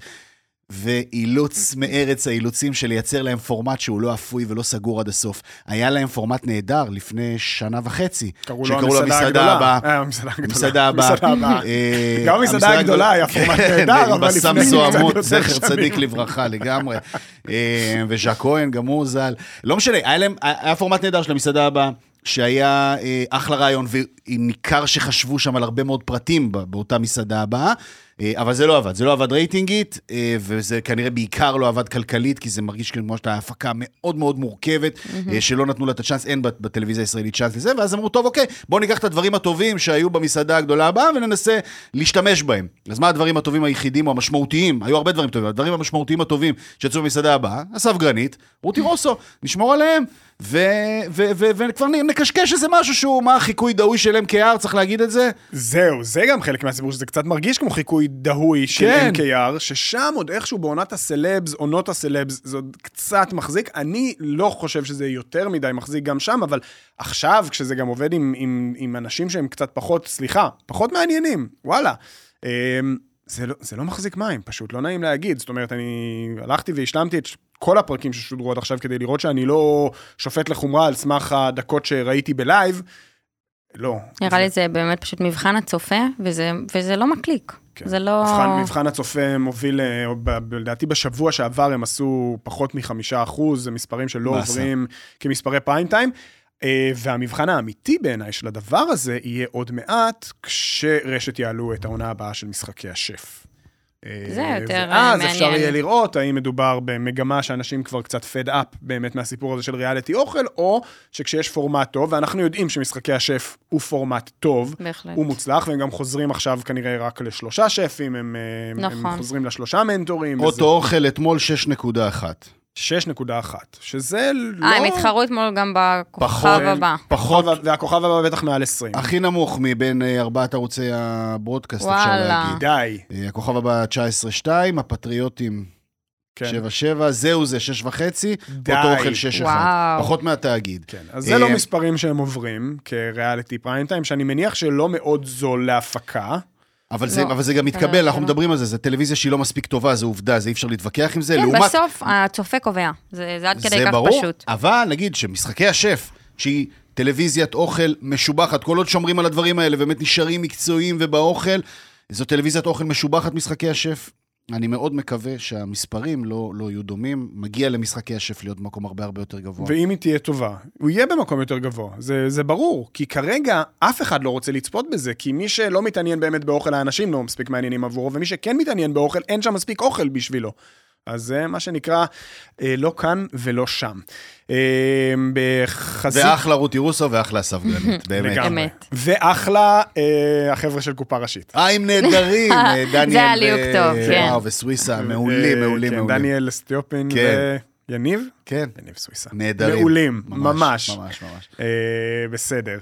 ואילוץ מארץ האילוצים של לייצר להם פורמט שהוא לא אפוי ולא סגור עד הסוף. היה להם פורמט נהדר לפני שנה וחצי,
קראו לו המסעדה הגדולה. אה, המסעדה הגדולה.
המסעדה הבאה. אה,
גם המסעדה הגדולה היה פורמט
כן,
נהדר, אבל לפני
בסם זוהמות, זכר. צדיק לברכה לגמרי. אה, וז'ק כהן, גם הוא ז"ל. לא משנה, היה פורמט נהדר של המסעדה הבאה. שהיה אה, אחלה רעיון, וניכר שחשבו שם על הרבה מאוד פרטים באותה מסעדה הבאה. אה, אבל זה לא עבד, זה לא עבד רייטינגית, אה, וזה כנראה בעיקר לא עבד כלכלית, כי זה מרגיש כמו שאתה הפקה מאוד מאוד מורכבת, אה, שלא נתנו לה את הצ'אנס, אין בטלוויזיה הישראלית צ'אנס לזה, ואז אמרו, טוב, אוקיי, בואו ניקח את הדברים הטובים שהיו במסעדה הגדולה הבאה וננסה להשתמש בהם. אז מה הדברים הטובים היחידים או המשמעותיים? היו הרבה דברים טובים, הדברים המשמעותיים הטובים שיצאו במסעדה הבאה, אסף גרנית, רותי רוסו, נשמור עליהם, וכבר נקשקש איזה משהו שהוא, מה החיקוי דהוי של MKR, צריך להגיד את זה?
זהו, זה גם חלק מהסיפור, שזה קצת מרגיש כמו חיקוי דהוי של
כן.
MKR, ששם עוד איכשהו בעונת הסלבס, עונות הסלבס, זה עוד קצת מחזיק. אני לא חושב שזה יותר מדי מחזיק גם שם, אבל עכשיו, כשזה גם עובד עם, עם, עם אנשים שהם קצת פחות, סליחה, פחות מעניינים, וואלה. אמ, זה לא, זה לא מחזיק מים, פשוט לא נעים להגיד. זאת אומרת, אני הלכתי והשלמתי את כל הפרקים ששודרו עד עכשיו כדי לראות שאני לא שופט לחומרה על סמך הדקות שראיתי בלייב. לא.
נראה לי זה באמת פשוט מבחן הצופה, וזה, וזה לא מקליק.
כן.
זה לא...
מבחן, מבחן הצופה מוביל, אה, לדעתי בשבוע שעבר הם עשו פחות מחמישה אחוז, זה מספרים שלא
באסה.
עוברים כמספרי פריים טיים. אה, והמבחן האמיתי בעיניי של הדבר הזה יהיה עוד מעט, כשרשת יעלו את העונה הבאה של משחקי השף. אה,
זה יותר, אה,
ואז
מעניין.
אפשר יהיה לראות האם מדובר במגמה שאנשים כבר קצת פד אפ באמת מהסיפור הזה של ריאליטי אוכל, או שכשיש פורמט טוב, ואנחנו יודעים שמשחקי השף הוא פורמט טוב,
בהחלט.
הוא מוצלח, והם גם חוזרים עכשיו כנראה רק לשלושה שפים, הם, אה, הם
נכון.
חוזרים לשלושה מנטורים.
אוטו אוכל אתמול 6.1.
6.1 שזה לא...
אה, הם התחרו אתמול גם בכוכב
פחות-
הבא.
פחות,
והכוכב- הבא בטח מעל 20.
הכי נמוך מבין אה, ארבעת ערוצי הברודקאסט, אפשר. להגיד.
די.
אה, הכוכב הבא 19-2, הפטריוטים
כן.
7-7, זהו זה 6.5,
די.
אוטו אוכל 6-1.
וואו.
פחות מהתאגיד.
כן, אז זה לא
אה,
מספרים שהם עוברים כריאליטי פריים טיים, שאני מניח שלא מאוד זול להפקה.
אבל זה,
לא,
אבל זה גם
כנראה
מתקבל, אנחנו
שלא.
מדברים על זה, זה טלוויזיה שהיא לא מספיק טובה, זה עובדה, זה אי אפשר להתווכח עם זה.
כן,
לעומת,
בסוף הצופה קובע. זה, זה עד כדי
זה
כך
ברור,
פשוט.
אבל נגיד שמשחקי השף, שהיא טלוויזיית אוכל משובחת, כל עוד שומרים על הדברים האלה, באמת נשארים מקצועיים ובאוכל, זו טלוויזיית אוכל משובחת, משחקי השף. אני מאוד מקווה שהמספרים לא, לא יהיו דומים. מגיע למשחקי השף להיות במקום הרבה הרבה יותר גבוה.
ואם היא תהיה טובה, הוא יהיה במקום יותר גבוה, זה, זה ברור. כי כרגע אף אחד לא רוצה לצפות בזה, כי מי שלא מתעניין באמת באוכל, האנשים לא מספיק מעניינים עבורו, ומי שכן מתעניין באוכל, אין שם מספיק אוכל בשבילו. אז זה מה שנקרא, אה, לא כאן ולא שם. אה, בחזית...
ואחלה רותי רוסו ואחלה אסף גרנית, באמת.
לגמרי.
אמת.
ואחלה אה, החבר'ה של קופה ראשית.
אה, הם נהדרים, אה, דניאל
זה היה ליהוק טוב, כן.
וסוויסה, מעולים,
אה,
מעולים,
כן,
מעולים.
דניאל סטיופין
כן.
ויניב?
כן,
יניב סוויסה.
נהדרים.
מעולים, ממש.
ממש, ממש.
אה, בסדר.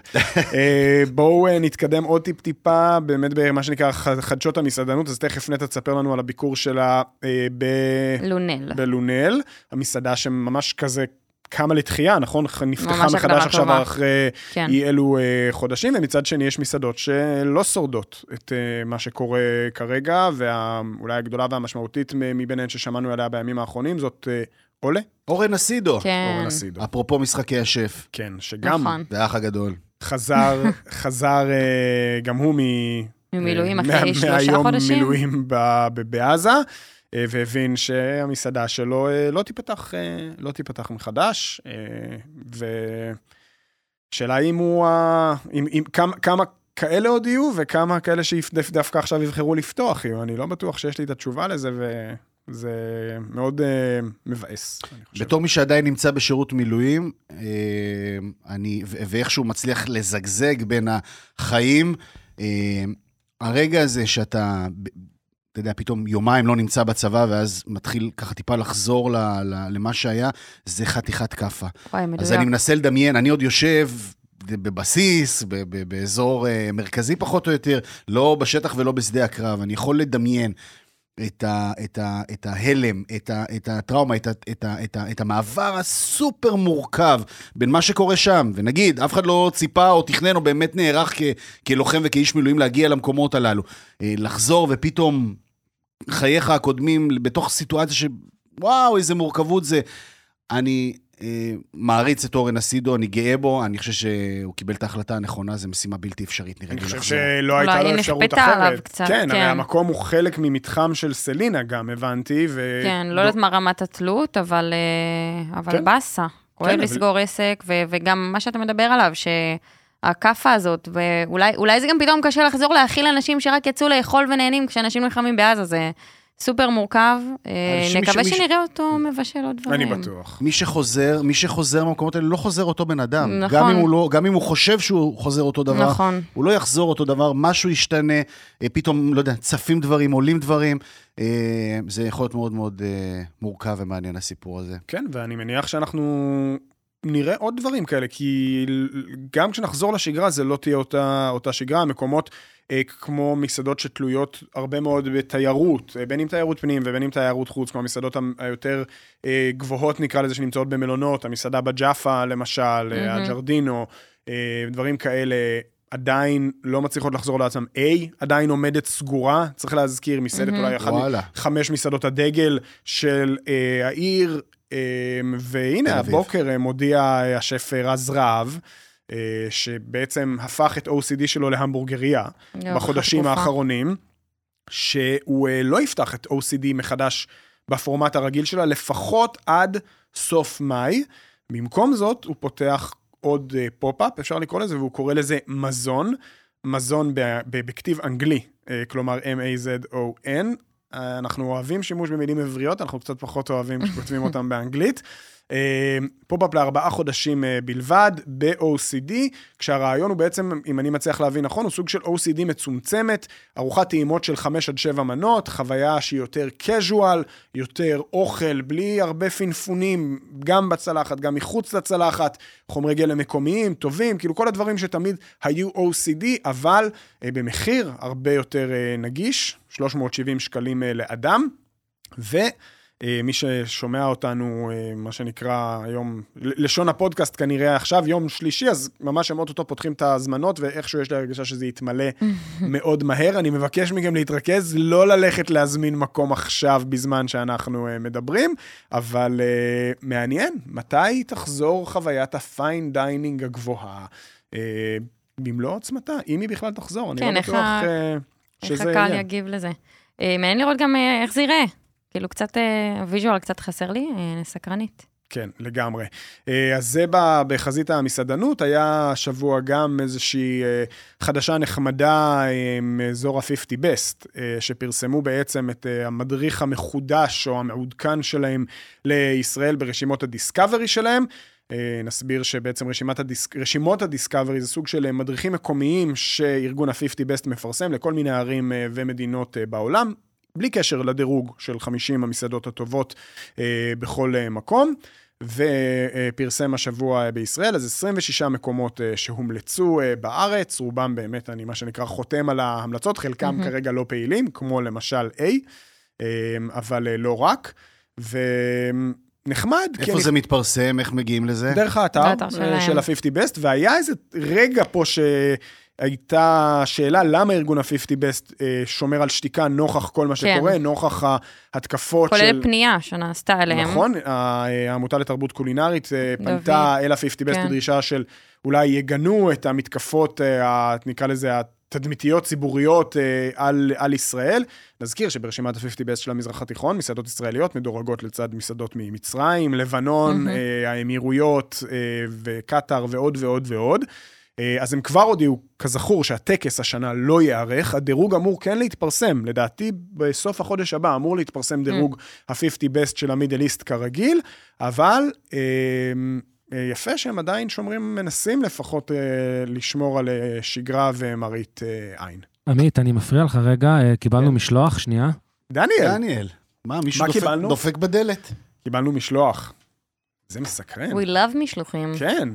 אה, בואו אה, נתקדם עוד טיפ-טיפה, באמת במה שנקרא חדשות המסעדנות, אז תכף נטע תספר לנו על הביקור שלה אה, ב-
לונל.
בלונל, המסעדה שממש כזה קמה לתחייה, נכון? נפתחה
ממש
מחדש עכשיו
טובה.
אחרי
כן.
אי אלו אה, חודשים, ומצד שני יש מסעדות שלא שורדות את אה, מה שקורה כרגע, ואולי הגדולה והמשמעותית מביניהן ששמענו עליה בימים האחרונים, זאת אה, עולה,
אורן אסידו,
כן.
אורן אסידו.
אפרופו משחקי השף,
כן, שגם
נכון.
זה האח הגדול.
חזר, חזר אה, גם הוא מ...
ממילואים
אה,
אחרי שלושה
מהיום
חודשים.
מילואים ב- ב- בעזה, אה, והבין שהמסעדה שלו לא תיפתח, לא תיפתח מחדש, ושאלה אם הוא, ה- אם, אם, כמה, כמה כאלה עוד יהיו, וכמה כאלה שדווקא עכשיו יבחרו לפתוח יהיו, אני לא בטוח שיש לי את התשובה לזה, וזה מאוד אה, מבאס.
בתור מי שעדיין נמצא בשירות מילואים, אה, אני, ו- ואיכשהו מצליח לזגזג בין החיים, אה, הרגע הזה שאתה, אתה יודע, פתאום יומיים לא נמצא בצבא, ואז מתחיל ככה טיפה לחזור ל, ל, למה שהיה, זה חתיכת כאפה.
וואי,
אז. אני מנסה לדמיין, אני עוד יושב בבסיס, ב- ב- באזור מרכזי פחות או יותר, לא בשטח ולא בשדה הקרב, אני יכול לדמיין. את, ה, את, ה, את ההלם, את, ה, את הטראומה, את, ה, את, ה, את, ה, את המעבר הסופר מורכב בין מה שקורה שם, ונגיד, אף אחד לא ציפה או תכנן או באמת נערך כ, כלוחם וכאיש מילואים להגיע למקומות הללו. אה, לחזור ופתאום חייך הקודמים בתוך סיטואציה ש... וואו, איזה מורכבות זה. אני מעריץ את אורן אסידו, אני גאה בו, אני חושב שהוא קיבל את ההחלטה הנכונה, זו משימה בלתי אפשרית, נראה
אני
לי
חושב
לחזור.
שלא הייתה
אולי
לו
היא
אפשרות
נכפתה עליו
אחרת.
קצת,
כן, הרי
כן.
המקום הוא חלק ממתחם של סלינה גם, הבנתי, ו...
כן, לא יודעת מה רמת התלות, אבל, אה, אבל
כן.
באסה. כואב
אבל-
לסגור עסק, ו- וגם מה שאתה מדבר עליו, הכאפה הזאת, ואולי זה גם פתאום קשה לחזור להאכיל אנשים שרק יצאו לאכול ונהנים כשאנשים נלחמים בעזה, זה סופר מורכב. אה, נקווה
מי ש-
שנראה אותו מבשל עוד דברים.
אני בטוח.
מי שחוזר, מי שחוזר מהמקומות האלה לא חוזר אותו בן אדם.
נכון.
גם אם הוא, לא, גם אם הוא חושב שהוא חוזר אותו דבר,
נכון.
הוא לא יחזור אותו דבר, משהו ישתנה, אה, פתאום, לא יודע, צפים דברים, עולים דברים. אה, זה יכול להיות מאוד מאוד אה, מורכב ומעניין הסיפור הזה.
כן, ואני מניח שאנחנו נראה עוד דברים כאלה, כי גם כשנחזור לשגרה זה לא תהיה אותה, אותה שגרה, המקומות אה, כמו מסעדות שתלויות הרבה מאוד בתיירות, אה, בין אם תיירות פנים ובין אם תיירות חוץ, כמו המסעדות היותר אה, גבוהות נקרא לזה, שנמצאות במלונות, המסעדה בג'אפה למשל, mm-hmm. הג'רדינו, אה, דברים כאלה. עדיין לא מצליחות לחזור לעצמם. A עדיין עומדת סגורה, צריך להזכיר, מסעדת
מהמם.
אולי אחת. חמש מסעדות הדגל של אה, העיר, והנה,
תל אביב.
הבוקר אה, מודיע אה, השף אה, רז רהב, שבעצם הפך את OCD שלו להמבורגריה בחודשים. האחרונים, שהוא לא יפתח את OCD מחדש בפורמט הרגיל שלה, לפחות עד סוף מאי. במקום זאת, הוא פותח עוד pop-up, אפשר לקרוא לזה, והוא קורא לזה מזון, מזון בכתיב אנגלי, כלומר M-A-Z-O-N. אה, אנחנו אוהבים שימוש במילים עבריות, אנחנו קצת פחות אוהבים כשכותבים אותם באנגלית. אה, pop-up לארבעה חודשים אה, בלבד, ב-OCD, כשהרעיון הוא בעצם, אם אני מצליח להבין נכון, הוא סוג של OCD מצומצמת, ארוחת טעימות של 5 עד 7 מנות, חוויה שהיא יותר casual, יותר אוכל, בלי הרבה פינפונים, גם בצלחת, גם מחוץ לצלחת, חומרי גלם מקומיים, טובים, כאילו כל הדברים שתמיד היו OCD, אבל אה, במחיר הרבה יותר נגיש, 370 שקלים לאדם, ו... אה, מי ששומע אותנו, אה, מה שנקרא היום, לשון הפודקאסט כנראה עכשיו, יום שלישי, אז ממש הם אוטוטו פותחים את ההזמנות, ואיכשהו יש לי הרגשה שזה יתמלא מאוד מהר. אני מבקש מכם להתרכז, לא ללכת להזמין מקום עכשיו בזמן שאנחנו אה, מדברים, אבל מעניין, מתי תחזור חוויית ה fine dining הגבוהה? במלוא עוצמתה, אם היא בכלל תחזור, אני
כן,
לא
איך
בטוח
ה-
אה,
איך
שזה
הקהל
יהיה.
יגיב לזה. מעניין לראות גם איך זה ייראה. כאילו, קצת, אה, ה visual קצת חסר לי, אה, סקרנית.
כן, לגמרי. אה, אז זה בחזית המסעדנות, היה השבוע גם איזושהי חדשה נחמדה אה, מאזור ה-50 Best, שפרסמו בעצם את המדריך המחודש או המעודכן שלהם לישראל ברשימות הדיסקאברי שלהם. נסביר שבעצם רשימת הדיסק, רשימות הדיסקאברי זה סוג של מדריכים מקומיים שארגון ה-50 Best מפרסם לכל מיני ערים ומדינות בעולם, בלי קשר לדירוג של 50 המסעדות הטובות אה, בכל אה, מקום. ופרסם השבוע אה, בישראל, אז 26 מקומות אה, שהומלצו אה, בארץ, רובם באמת, אני מה שנקרא חותם על ההמלצות, חלקם
מהמם.
כרגע לא פעילים, כמו למשל A, אה, אבל אה, לא רק. ונחמד, כי
איפה
אני
זה מתפרסם? איך מגיעים לזה?
דרך האתר. של ה-50 Best, והיה איזה רגע פה שהייתה שאלה למה ארגון ה-50 Best אה, שומר על שתיקה נוכח כל מה
כן.
שקורה, נוכח ההתקפות של...
כולל פנייה שנעשתה אליהם.
נכון, ה- העמותה לתרבות קולינרית אה,
דוד.
פנתה אל ה-50 Best
כן.
בדרישה של אולי יגנו את המתקפות, אה, נקרא לזה, התדמיתיות ציבוריות אה, על, על ישראל. נזכיר שברשימת ה-50 Best של המזרח התיכון, מסעדות ישראליות מדורגות לצד מסעדות ממצרים, לבנון,
מהמם.
אה, האמירויות אה, וקטאר ועוד ועוד ועוד. אה, אז הם כבר הודיעו, כזכור, שהטקס השנה לא ייערך, הדירוג אמור כן להתפרסם, לדעתי בסוף החודש הבא אמור להתפרסם דירוג ה-50 best של המידל איסט כרגיל, אבל אה, אה, יפה שהם עדיין שומרים, מנסים לפחות אה, לשמור על אה, שגרה ומראית אה, עין.
עמית, אני מפריע לך רגע, אה, קיבלנו משלוח, שנייה.
דניאל,
דניאל, מה, מישהו
מה
דופק-
קיבלנו?
דופק בדלת?
קיבלנו משלוח. זה מסקרן.
We love משלוחים.
כן.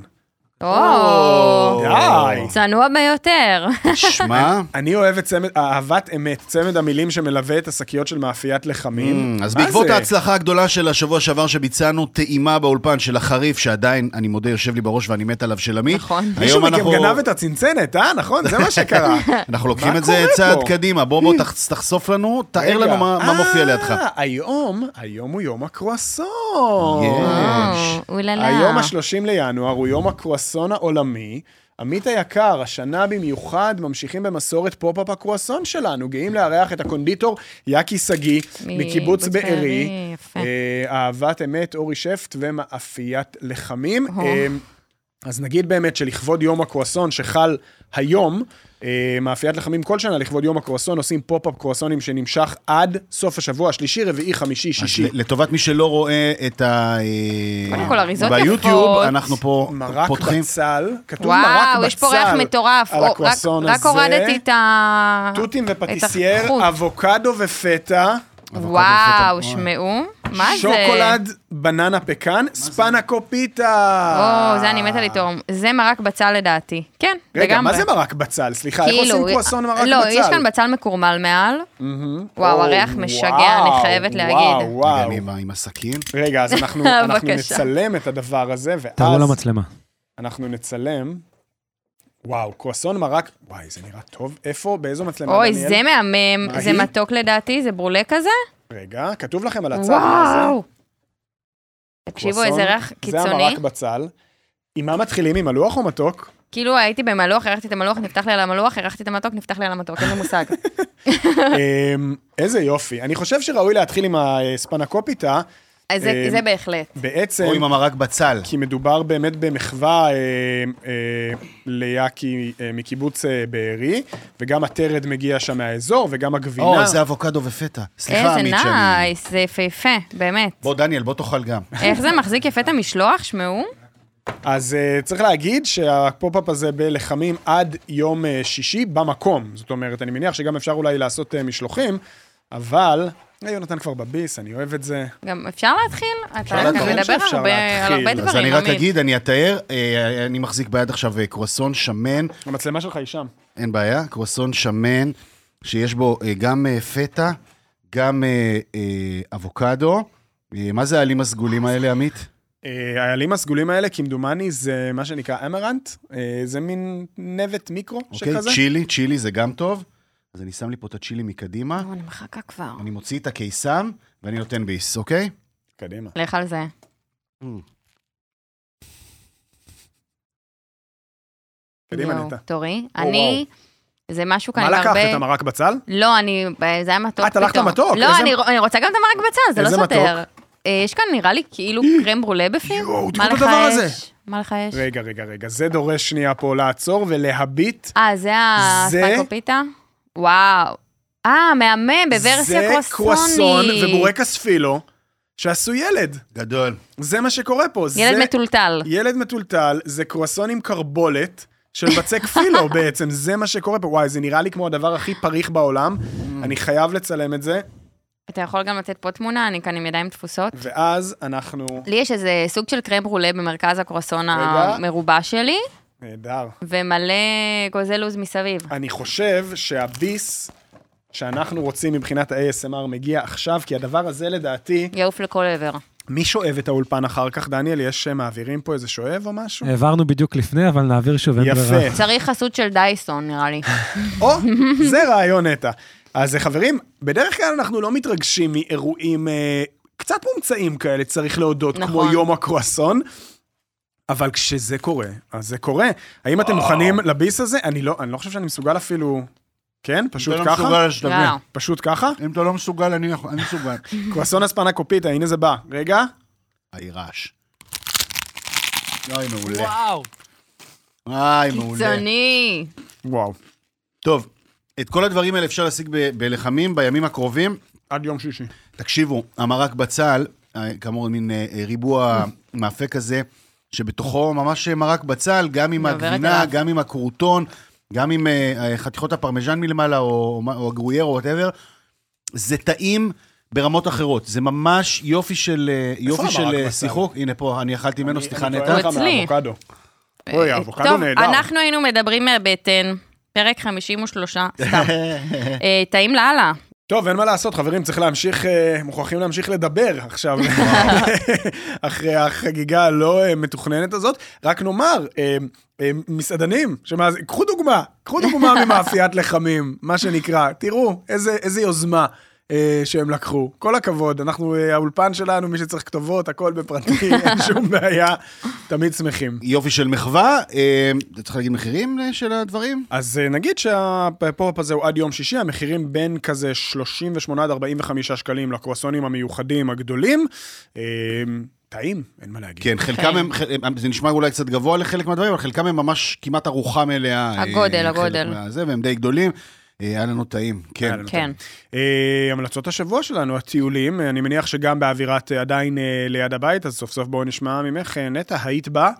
או,
די.
צנוע ביותר.
שמע,
אני אוהב את צמד, אהבת אמת, צמד המילים שמלווה את השקיות של מאפיית לחמים.
Mm, אז
מה
בעקבות
זה?
ההצלחה הגדולה של השבוע שעבר שביצענו טעימה באולפן של החריף, שעדיין, אני מודה, יושב לי בראש ואני מת עליו של עמית.
נכון.
מישהו
היום
מכם
אנחנו-
גנב את הצנצנת, אה? נכון, זה מה שקרה.
אנחנו לוקחים
מה
את זה
קורה
צעד
פה?
קדימה. בוא, בוא, תח- תחשוף לנו, תאר
רגע.
לנו מה מה מופיע
אה,
לידך.
היום, היום הוא יום הקרואסון.
יש.
אוללה.
היום ה-30 לינואר הוא יום הקרואסון העולמי. עמית היקר, השנה במיוחד ממשיכים במסורת pop-up הקרואסון שלנו. גאים לארח את הקונדיטור יאקי שגיא, מקיבוץ בארי.
יפה.
אה, אהבת אמת, אורי שפט ומאפיית לחמים. אה, אז נגיד באמת שלכבוד יום הקרואסון שחל היום, מאפיית לחמים כל שנה לכבוד יום הקרואסון עושים pop-up קרואסונים שנמשך עד סוף השבוע, השלישי, רביעי, חמישי, שישי.
לטובת מי שלא רואה את ה... אה,
קודם כל, אריזות
ביוטיוב,
יפות.
אנחנו פה
מרק
פותחים.
בצל, כתוב מרק בצל.
וואו, יש פה ריח מטורף.
על
רק-
הקרואסון
רק
הזה.
הורדתי את ה...
תותים
את
ופטיסייר. אבוקדו ופטה,
וואו. שמעו. מה זה?
שוקולד, בננה פקן, ספנה קופיטה.
או, זה אני מתה לטעום. זה מרק בצל לדעתי. כן,
רגע,
לגמרי.
מה זה מרק בצל? סליחה, איך
כאילו,
עושים קרואסון מרק בצל?
לא, יש כאן בצל מקורמל מעל. וואו,
או,
הריח משגע, אני חייבת להגיד.
וואו,
רגע,
וואו.
אני עם הסכין.
רגע, אז אנחנו. נצלם את הדבר הזה,
תראו
ואז
למצלמה.
אנחנו נצלם. וואו, קרואסון מרק, וואי, זה נראה טוב. איפה? באיזו מצלמה,
אוי? זה מהמם.
מה
זה? מתוק לדעתי, זה ברולה כזה.
רגע, כתוב לכם על הצד מה זה?
וואו. תקשיבו, איזה ריח
זה
קיצוני.
המרק בצל. עם מה מתחילים? עם הלוח או מתוק?
כאילו הייתי במלוח, הרחתי את המלוח, נפתח לי על המלוח, הרחתי את המתוק, נפתח לי על המתוק, אין לי מושג.
אמ, איזה יופי. אני חושב שראוי להתחיל עם הספנקופיטה.
אז זה-
אמ,
זה בהחלט.
בעצם,
או עם המרק בצל.
כי מדובר באמת במחווה אה, אה, ליאקי אה, מקיבוץ אה, בארי, וגם התרד מגיע שם מהאזור, וגם הגבינה.
או, זה אבוקדו ופטה. סליחה,
איזה
עמית, שאני...
nice, זה יפהפה, באמת.
בוא, דניאל, בוא תאכל גם.
איך זה מחזיק יפה את המשלוח, שמעו?
אז uh, צריך להגיד שה pop-up הזה בלחמים עד יום uh, שישי במקום. זאת אומרת, אני מניח שגם אפשר אולי לעשות uh, משלוחים, אבל... אה, יונתן כבר בביס, אני אוהב את זה.
גם אפשר להתחיל? אתה
להתחיל.
מדבר הרבה- על הרבה. דברים,
אז אני רק. אגיד, אני אתאר, אה, אני מחזיק ביד עכשיו אה, קרואסון שמן,
המצלמה שלך היא שם.
אין בעיה, קרואסון שמן, שיש בו גם פטה, גם אבוקדו. מה זה העלים הסגולים האלה, עמית?
העלים הסגולים האלה, כמדומני, זה מה שנקרא אמרנט. זה מין נבט מיקרו
אוקיי,
שכזה.
צ'ילי, צ'ילי זה גם טוב. אז אני שם לי פה את הצ'ילי מקדימה,
או, אני מחכה כבר.
אני מוציא את הקיסם, ואני נותן ביס, אוקיי?
קדימה.
לך על זה.
קדימה,
יואו,
נטע.
תורי. אני, זה משהו כאן
מה
עם
לקחת,
הרבה...
את המרק בצל?
לא, אני, זה היה מתוק
את הלכת
פתאום.
למתוק?
לא,
איזה-
אני אני רוצה גם את המרק בצל, זה לא סותר. אה, יש כאן נראה לי כאילו קרם ברולה בפנים.
יואו,
מה
תראו את הדבר? הזה.
מה לך יש?
רגע, רגע, רגע. זה דורש שנייה פה לעצור ולהביט.
אה, זה
זה-
הספקופיטה? וואו. אה, מהמם, בוורסיה
זה קרואסון
קרואסונית.
ובורקס פילו שעשו ילד.
גדול.
זה מה שקורה פה.
ילד
זה...
מטולטל.
ילד מטולטל, זה קרואסון עם קרבולת של בצק פילו בעצם, זה מה שקורה פה. וואי, זה נראה לי כמו הדבר הכי פריך בעולם. אני חייב לצלם את זה,
אתה יכול גם לתת פה תמונה, אני כאן עם ידיים תפוסות.
ואז אנחנו...
לי יש איזה סוג של קרם ברולה במרכז הקרואסון. המרובע שלי,
נהדר.
ומלא גוזלוז מסביב.
אני חושב שהביס שאנחנו רוצים מבחינת ה-ASMR מגיע עכשיו, כי הדבר הזה לדעתי,
יעוף לכל עבר.
מי שואב את האולפן אחר כך? דניאל, יש אה, מעבירים פה איזה שואב או משהו?
העברנו בדיוק לפני, אבל נעביר שוב, אין ברירה.
יפה.
צריך חסות של דייסון, נראה לי.
או, זה רעיון נטע. אז אה, חברים, בדרך כלל אנחנו לא מתרגשים מאירועים אה, קצת מומצאים כאלה, צריך להודות,
נכון.
כמו יום הקרואסון. אבל כשזה קורה, אז זה קורה. האם אתם מוכנים לביס הזה? אני לא, אני לא חושב שאני מסוגל אפילו... כן? פשוט
אם אתה לא
ככה?
מסוגל, שתבין.
פשוט ככה?
אם אתה לא מסוגל, אני מסוגל.
קרואסון אספנה קופיטה, הנה זה בא. רגע.
היי, רעש. אוי, מעולה.
וואו.
איי, מעולה.
קיצוני.
וואו.
טוב, את כל הדברים האלה אפשר להשיג בלחמים בימים הקרובים.
עד יום שישי.
תקשיבו, המרק בצל, אה, כאמור, מין אה, ריבוע מאפה כזה, שבתוכו ממש מרק בצל, גם עם הגבינה,
אליו.
גם עם הקרוטון, גם עם אה, אה, חתיכות הפרמיז'ן מלמעלה, או, או הגרוייר, או whatever. זה טעים ברמות אחרות. זה ממש יופי של, אה, יופי של אה? שיחוק. הנה פה, אני אכלתי ממנו, סליחה, נטע.
לך
אצלי.
אוי, האבוקדו
טוב,
נהדר.
אנחנו היינו מדברים מהבטן, פרק 53, סתם. טעים לאללה.
טוב, אין מה לעשות, חברים, צריך להמשיך, אה, מוכרחים להמשיך לדבר עכשיו, אחרי החגיגה הלא אה, מתוכננת הזאת. רק נאמר, אה, מסעדנים, שמאז, קחו דוגמה, קחו דוגמה ממאפיית לחמים, מה שנקרא, תראו איזה, איזה יוזמה. אה, שהם לקחו. כל הכבוד, אנחנו, אה, האולפן שלנו, מי שצריך כתובות, הכל בפרטי, אין שום בעיה, תמיד שמחים.
יופי של מחווה. אה, צריך להגיד מחירים של הדברים?
אז נגיד שהפופ הזה הוא עד יום שישי, המחירים בין כזה 38 עד 45 שקלים לקרואסונים המיוחדים הגדולים. טעים, אין מה להגיד.
כן, חלקם
כן.
הם, זה נשמע אולי קצת גבוה לחלק מהדברים, אבל חלקם הם ממש כמעט ארוחה מלאה.
הגודל, הגודל.
מהזה, והם די גדולים. אה, היה לנו טעים, כן.
לנו
כן.
אה, המלצות השבוע שלנו, הטיולים, אני מניח שגם באווירת אה, עדיין אה, ליד הבית, אז סוף סוף בואו נשמע ממך, אה, נטע, היית בה?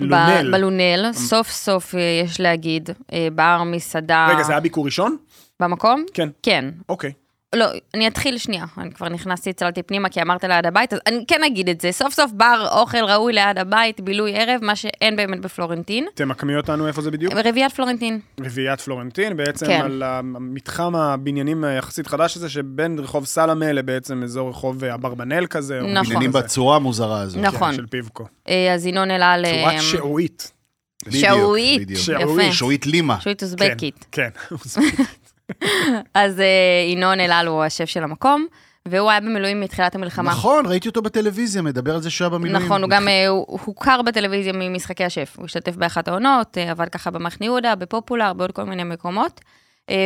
ב-
לונל.
בלונל, סוף סוף אה, יש להגיד, אה, בר, מסעדה.
רגע, זה היה ביקור ראשון?
במקום?
כן.
כן.
אוקיי.
לא, אני אתחיל שנייה, אני כבר נכנסתי, צללתי פנימה כי אמרת ליד הבית, אז אני כן אגיד את זה, סוף סוף בר אוכל ראוי ליד הבית, בילוי ערב, מה שאין באמת בפלורנטין.
תמקמי אותנו איפה זה בדיוק?
רביעיית פלורנטין,
רביעיית פלורנטין, בעצם
כן.
על המתחם הבניינים היחסית חדש הזה, שבין רחוב סלמה לבעצם אזור רחוב אברבנאל כזה. או
נכון.
משהו
בניינים
כזה.
בצורה המוזרה הזו.
נכון.
כן, של פיבקו.
אה, אז ינון אל על...
צורת שעועית.
שעועית.
שעועית.
יפה.
שעועית לימה.
שועית אוזבקית.
כן.
אז אה, ינון אל על הוא השף של המקום, והוא היה במילואים מתחילת המלחמה.
נכון, ראיתי אותו בטלוויזיה, מדבר על זה שהוא היה במילואים.
נכון, הוא גם אה, הוכר בטלוויזיה ממשחקי השף. הוא השתתף באחת העונות, אה, עבד ככה במחנה יהודה, בפופולר, בעוד כל מיני מקומות.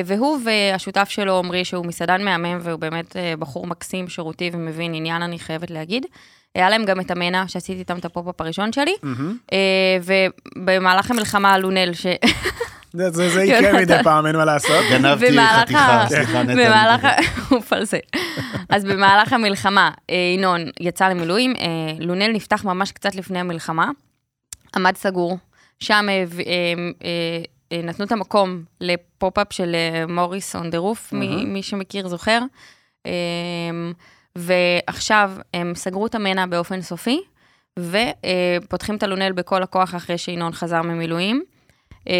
והוא והשותף שלו, עמרי, שהוא מסעדן מהמם, והוא באמת בחור מקסים, שירותי ומבין עניין, אני חייבת להגיד. היה להם גם את המנה, שעשיתי איתם את ה pop-up הראשון שלי. אה, ובמהלך המלחמה, לונל, ש...
זה- זה זה יקרה מדי פעם, אין מה לעשות.
גנבתי חתיכה, סליחה, נטע.
במהלך,
אני
ה- אוף על זה. אז במהלך המלחמה, אה, ינון יצא למילואים, אה, לונל נפתח ממש קצת לפני המלחמה, עמד סגור, שם נתנו את המקום לפופ-אפ של מוריס און דה רוף, מי שמכיר זוכר. אה, ועכשיו הם סגרו את המנע באופן סופי, ופותחים את הלונל בכל הכוח אחרי שינון חזר ממילואים. אה,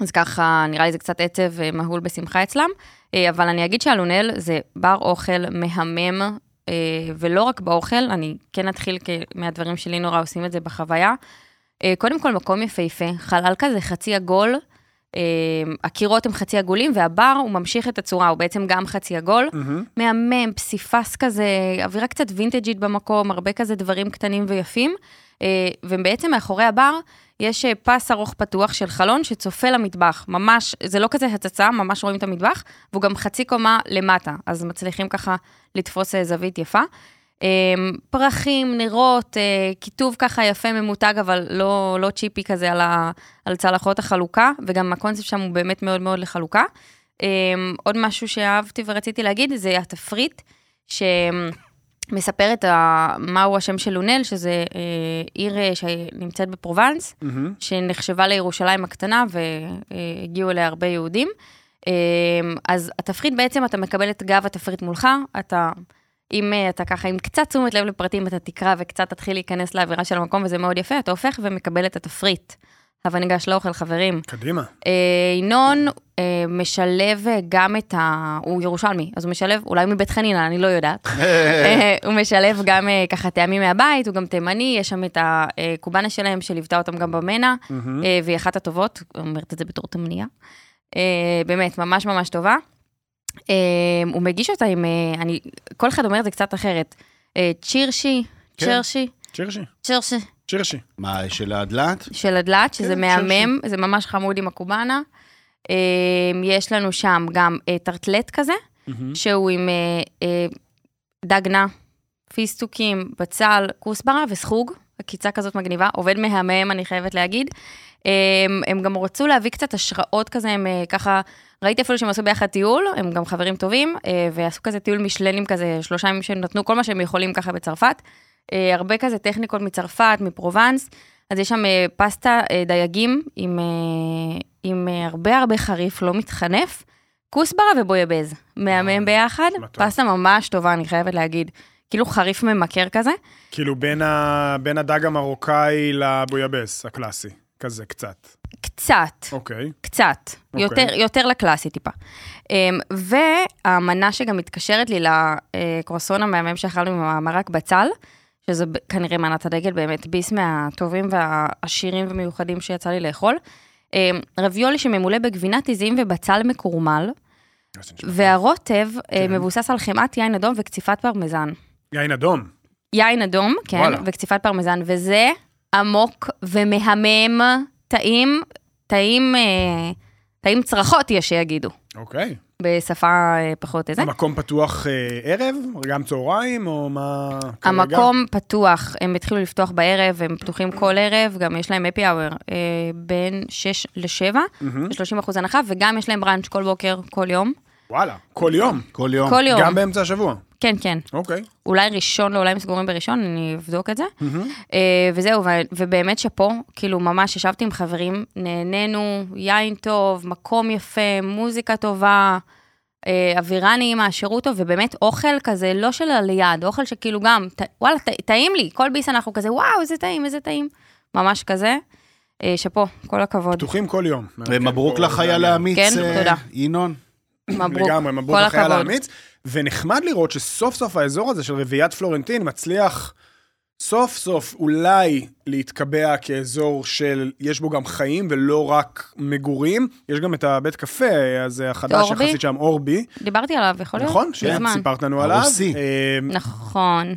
אז ככה, נראה לי זה קצת עצב ומהול בשמחה אצלם. אה, אבל אני אגיד שהלונל זה בר אוכל מהמם, אה, ולא רק באוכל, אני כן אתחיל מהדברים שלי נורא עושים את זה בחוויה. אה, קודם כל, מקום יפהפה, חלל כזה חצי עגול, אה, הקירות הם חצי עגולים, והבר הוא ממשיך את הצורה, הוא בעצם גם חצי עגול.
מהמם.
מהמם, פסיפס כזה, אווירה קצת וינטג'ית במקום, הרבה כזה דברים קטנים ויפים. אה, ובעצם מאחורי הבר יש אה, פס ארוך פתוח של חלון שצופה למטבח. ממש, זה לא כזה הצצה, ממש רואים את המטבח, והוא גם חצי קומה למטה, אז מצליחים ככה לתפוס אה, זווית יפה. אה, פרחים, נרות, אה, כיתוב ככה יפה ממותג, אבל לא, לא צ'יפי כזה על, ה, על צלחות החלוקה, וגם הקונספט שם הוא באמת מאוד מאוד לחלוקה. אה, עוד משהו שאהבתי ורציתי להגיד, זה התפריט, שמספר את ה... מהו השם של לונל, שזה אה, עיר אה, שנמצאת בפרובנס,
מהמם.
שנחשבה לירושלים הקטנה והגיעו אליה הרבה יהודים. אה, אז התפריט בעצם, אתה מקבל את גב התפריט מולך, אתה, אם אה, אתה ככה, עם קצת תשומת לב לפרטים, אתה תקרא וקצת תתחיל להיכנס לאווירה של המקום, וזה מאוד יפה, אתה הופך ומקבל את התפריט. הבה ניגש לאוכל, חברים.
קדימה.
אה, ינון אה, משלב אה, גם את ה... הוא ירושלמי, אז הוא משלב, אולי מבית חנינא, אני לא יודעת. אה, הוא משלב גם אה, ככה טעמים מהבית, הוא גם תימני, יש שם את הקובאנה שלהם שליוותה אותם גם במנע. אה, והיא אחת הטובות, אומרת את זה בתור תמניה. אה, באמת, ממש ממש טובה. אה, הוא מגיש אותה עם, אה, אני, כל אחד אומר את זה קצת אחרת. אה, צ'ירשי,
כן.
צ'רשי,
צ'ירשי.
צ'רשי.
צ'ירשי.
מה, של הדלת?
של הדלת, שזה
כן,
מהמם, זה ממש חמוד עם הקובאנה. אה, יש לנו שם גם אה, טרטלט כזה. שהוא עם דג נע, פיסטוקים, בצל, כוסברה וסחוג, עקיצה כזאת מגניבה, עובד מהמם, אני חייבת להגיד. הם, הם גם רצו להביא קצת השראות כזה, הם אה, ככה, ראיתי אפילו שהם עשו ביחד טיול, הם גם חברים טובים, אה, ועשו כזה טיול משלנים כזה, שלושה ימים שהם נתנו כל מה שהם יכולים ככה בצרפת. אה, הרבה כזה טכניקות מצרפת, מפרובנס, אז יש שם פסטה דייגים עם, עם הרבה הרבה חריף, לא מתחנף, כוסברה ובויאבז, מהמם ביחד. פסטה ממש טובה, אני חייבת להגיד. כאילו חריף ממכר כזה,
כאילו בין ה- בין הדג המרוקאי לבויאבס, הקלאסי. כזה, קצת.
קצת,
אוקיי.
קצת,
אוקיי.
יותר, יותר לקלאסי טיפה. אמ, והמנה שגם מתקשרת לי לקרואסון המהמם שאכלנו עם המרק בצל, שזה כנראה מנת הדגל, באמת ביס מהטובים והעשירים ומיוחדים שיצא לי לאכול. אמ, רביולי שממולא בגבינת עזים ובצל מקורמל,
נשמע.
והרוטב אה,
כן.
מבוסס על חמאת יין אדום וקציפת פרמזן.
יין אדום.
יין אדום, כן,
וואלה.
וקציפת פרמזן, וזה עמוק ומהמם, טעים, טעים, אה, טעים צרחות יש שיגידו.
אוקיי.
בשפה אה, פחות איזה.
המקום פתוח אה, ערב, גם צהריים, או מה כרגע?
המקום פתוח, הם התחילו לפתוח בערב, הם פתוחים כל ערב, גם יש להם אפי אאואר אה, בין 6 ל-7,
מהמם.
ב-30 אחוז הנחה, וגם יש להם בראנץ' כל בוקר, כל יום.
וואלה, כל יום.
כל יום.
כל יום.
גם באמצע השבוע.
כן, כן.
אוקיי.
אולי ראשון, לא, אולי הם סגורים בראשון, אני אבדוק את זה.
מהמם.
אה, וזהו, ו- ובאמת שאפו, כאילו ממש ישבתי עם חברים, נהנינו, יין טוב, מקום יפה, מוזיקה טובה, אה, אווירה נעימה, שירות טוב, ובאמת אוכל כזה, לא של הליד, אוכל שכאילו גם, ט- וואלה, ט- טעים לי, כל ביס אנחנו כזה, וואו, איזה טעים, איזה טעים. ממש כזה. אה, שאפו, כל הכבוד.
פתוחים כל יום.
ומברוק
דניאל.
האמיץ,
כן, תודה.
ינון.
מברוק,
לגמרי, מברוק
הכבוד.
האמיץ. ונחמד לראות שסוף סוף האזור הזה של רביעיית פלורנטין מצליח סוף סוף אולי להתקבע כאזור של, יש בו גם חיים ולא רק מגורים. יש גם את הבית קפה הזה החדש
אורבי?
יחסית שם, אורבי.
דיברתי עליו, יכול להיות?
נכון? שסיפרת לנו עליו.
הרוסי.
אה,
נכון.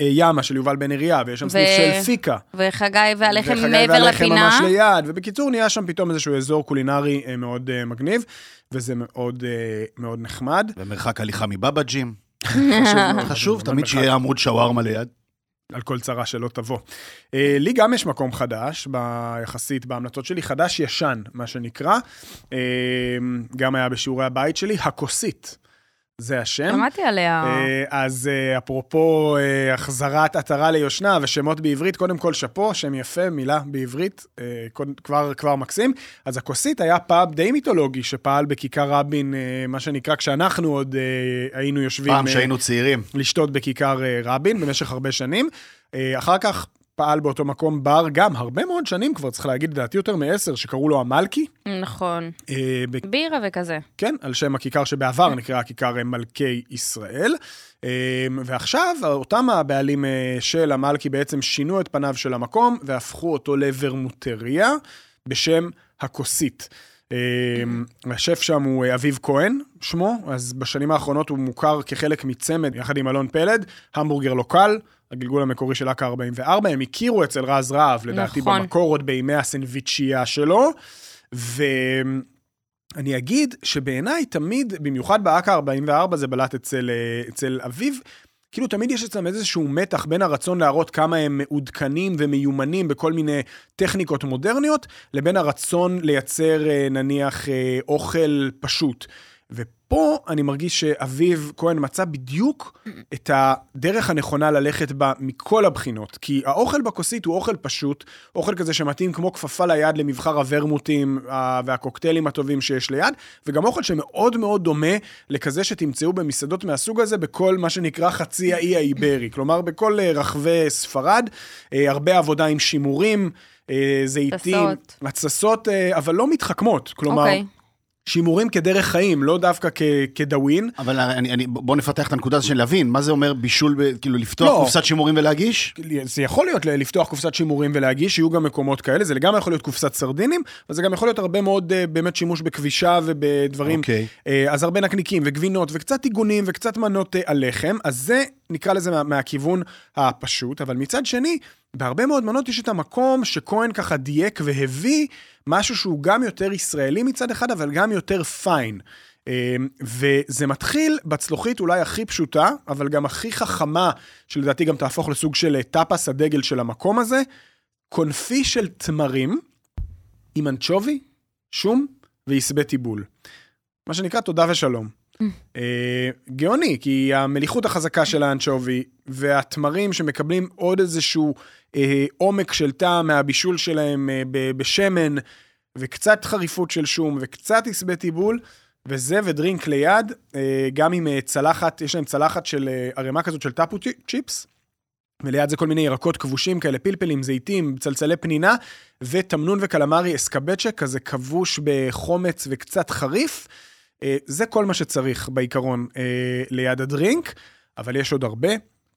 וימה של יובל בן אריה, ויש שם סניף של פיקה.
וחגי והלחם
וחגי
מעבר
והלחם
לפינה.
ממש ליד, ובקיצור נהיה שם פתאום איזשהו אזור קולינרי אה, מאוד אה, מגניב, וזה מאוד אה, מאוד נחמד.
ומרחק הליכה מבבג'ים.
מאוד.
חשוב, תמיד. שיהיה עמוד שווארמה ליד.
על כל צרה שלא תבוא. אה, לי גם יש מקום חדש, ביחסית בהמלצות שלי, חדש-ישן, מה שנקרא. אה, גם היה בשיעורי הבית שלי, הכוסית. זה השם.
שמעתי עליה.
אה, אז אה, אפרופו אה, החזרת עטרה ליושנה ושמות בעברית, קודם כל שאפו, שם יפה, מילה בעברית, כבר, כבר מקסים. אז הכוסית היה פאב די מיתולוגי שפעל בכיכר רבין, מה שנקרא, כשאנחנו עוד היינו יושבים...
פעם שהיינו צעירים.
לשתות בכיכר רבין במשך הרבה שנים. אחר כך פעל באותו מקום בר גם הרבה מאוד שנים כבר, צריך להגיד, לדעתי יותר מעשר, שקראו לו המלכי.
נכון.
אה, ב-
בירה וכזה.
כן, על שם הכיכר שבעבר נקרא כיכר אה, מלכי ישראל. אה, ועכשיו, אותם הבעלים אה, של המלכי בעצם שינו את פניו של המקום והפכו אותו לוורמוטריה בשם הכוסית. אה, השף שם הוא אה, אביב כהן, שמו, אז בשנים האחרונות הוא מוכר כחלק מצמד, יחד עם אלון פלד, המבורגר לוקל, הגלגול המקורי של אכ"א 44, הם הכירו אצל רז רהב, לדעתי
נכון.
במקור עוד בימי הסנדוויצ'ייה שלו, ו... אני אגיד שבעיניי תמיד, במיוחד באכ"א 44 זה בלט אצל, אה, אצל אביב, כאילו תמיד יש אצלם איזשהו מתח בין הרצון להראות כמה הם מעודכנים ומיומנים בכל מיני טכניקות מודרניות, לבין הרצון לייצר אה, נניח אה, אוכל פשוט. ופה אני מרגיש שאביב כהן מצא בדיוק את הדרך הנכונה ללכת בה מכל הבחינות. כי האוכל בכוסית הוא אוכל פשוט, אוכל כזה שמתאים כמו כפפה ליד למבחר הוורמוטים והקוקטיילים הטובים שיש ליד, וגם אוכל שמאוד מאוד דומה לכזה שתמצאו במסעדות מהסוג הזה בכל מה שנקרא חצי האי האיברי. כלומר, בכל אה, רחבי ספרד, אה, הרבה עבודה עם שימורים. אה, זיתים,
התססות.
אבל לא מתחכמות. כלומר,
אוקיי.
שימורים כדרך חיים, לא דווקא כ- כדאווין.
אבל אני, אני, בוא נפתח את הנקודה הזו של להבין, מה זה אומר בישול, כאילו לפתוח
לא.
קופסת שימורים ולהגיש?
זה יכול להיות לפתוח קופסת שימורים ולהגיש, יהיו גם מקומות כאלה, זה לגמרי יכול להיות קופסת סרדינים, אבל זה גם יכול להיות הרבה מאוד אה, באמת שימוש בכבישה ובדברים.
אוקיי.
אה, אז הרבה נקניקים וגבינות וקצת עיגונים וקצת מנות אה, הלחם, אז זה נקרא לזה מה, מהכיוון הפשוט, אבל מצד שני, בהרבה מאוד מנות יש את המקום שכהן ככה דייק והביא משהו שהוא גם יותר ישראלי מצד אחד, אבל גם יותר פיין. אה, וזה מתחיל בצלוחית אולי הכי פשוטה, אבל גם הכי חכמה, שלדעתי גם תהפוך לסוג של אה, טאפס הדגל של המקום הזה, קונפי של תמרים עם אנצ'ובי, שום ועשבי טיבול. מה שנקרא תודה ושלום. אה, גאוני, כי המליחות החזקה של האנצ'ובי והתמרים שמקבלים עוד איזשהו אה, עומק של טעם מהבישול שלהם אה, ב- בשמן, וקצת חריפות של שום, וקצת עשבי טיבול, וזה ודרינק ליד, אה, גם עם אה, צלחת, יש להם צלחת של אה, ערימה כזאת של טאפו צ'י- צ'יפס, וליד זה כל מיני ירקות כבושים כאלה, פלפלים, זיתים, צלצלי פנינה, ותמנון וקלמרי אסקבצ'ה, כזה כבוש בחומץ וקצת חריף. אה, זה כל מה שצריך בעיקרון אה, ליד הדרינק, אבל יש עוד הרבה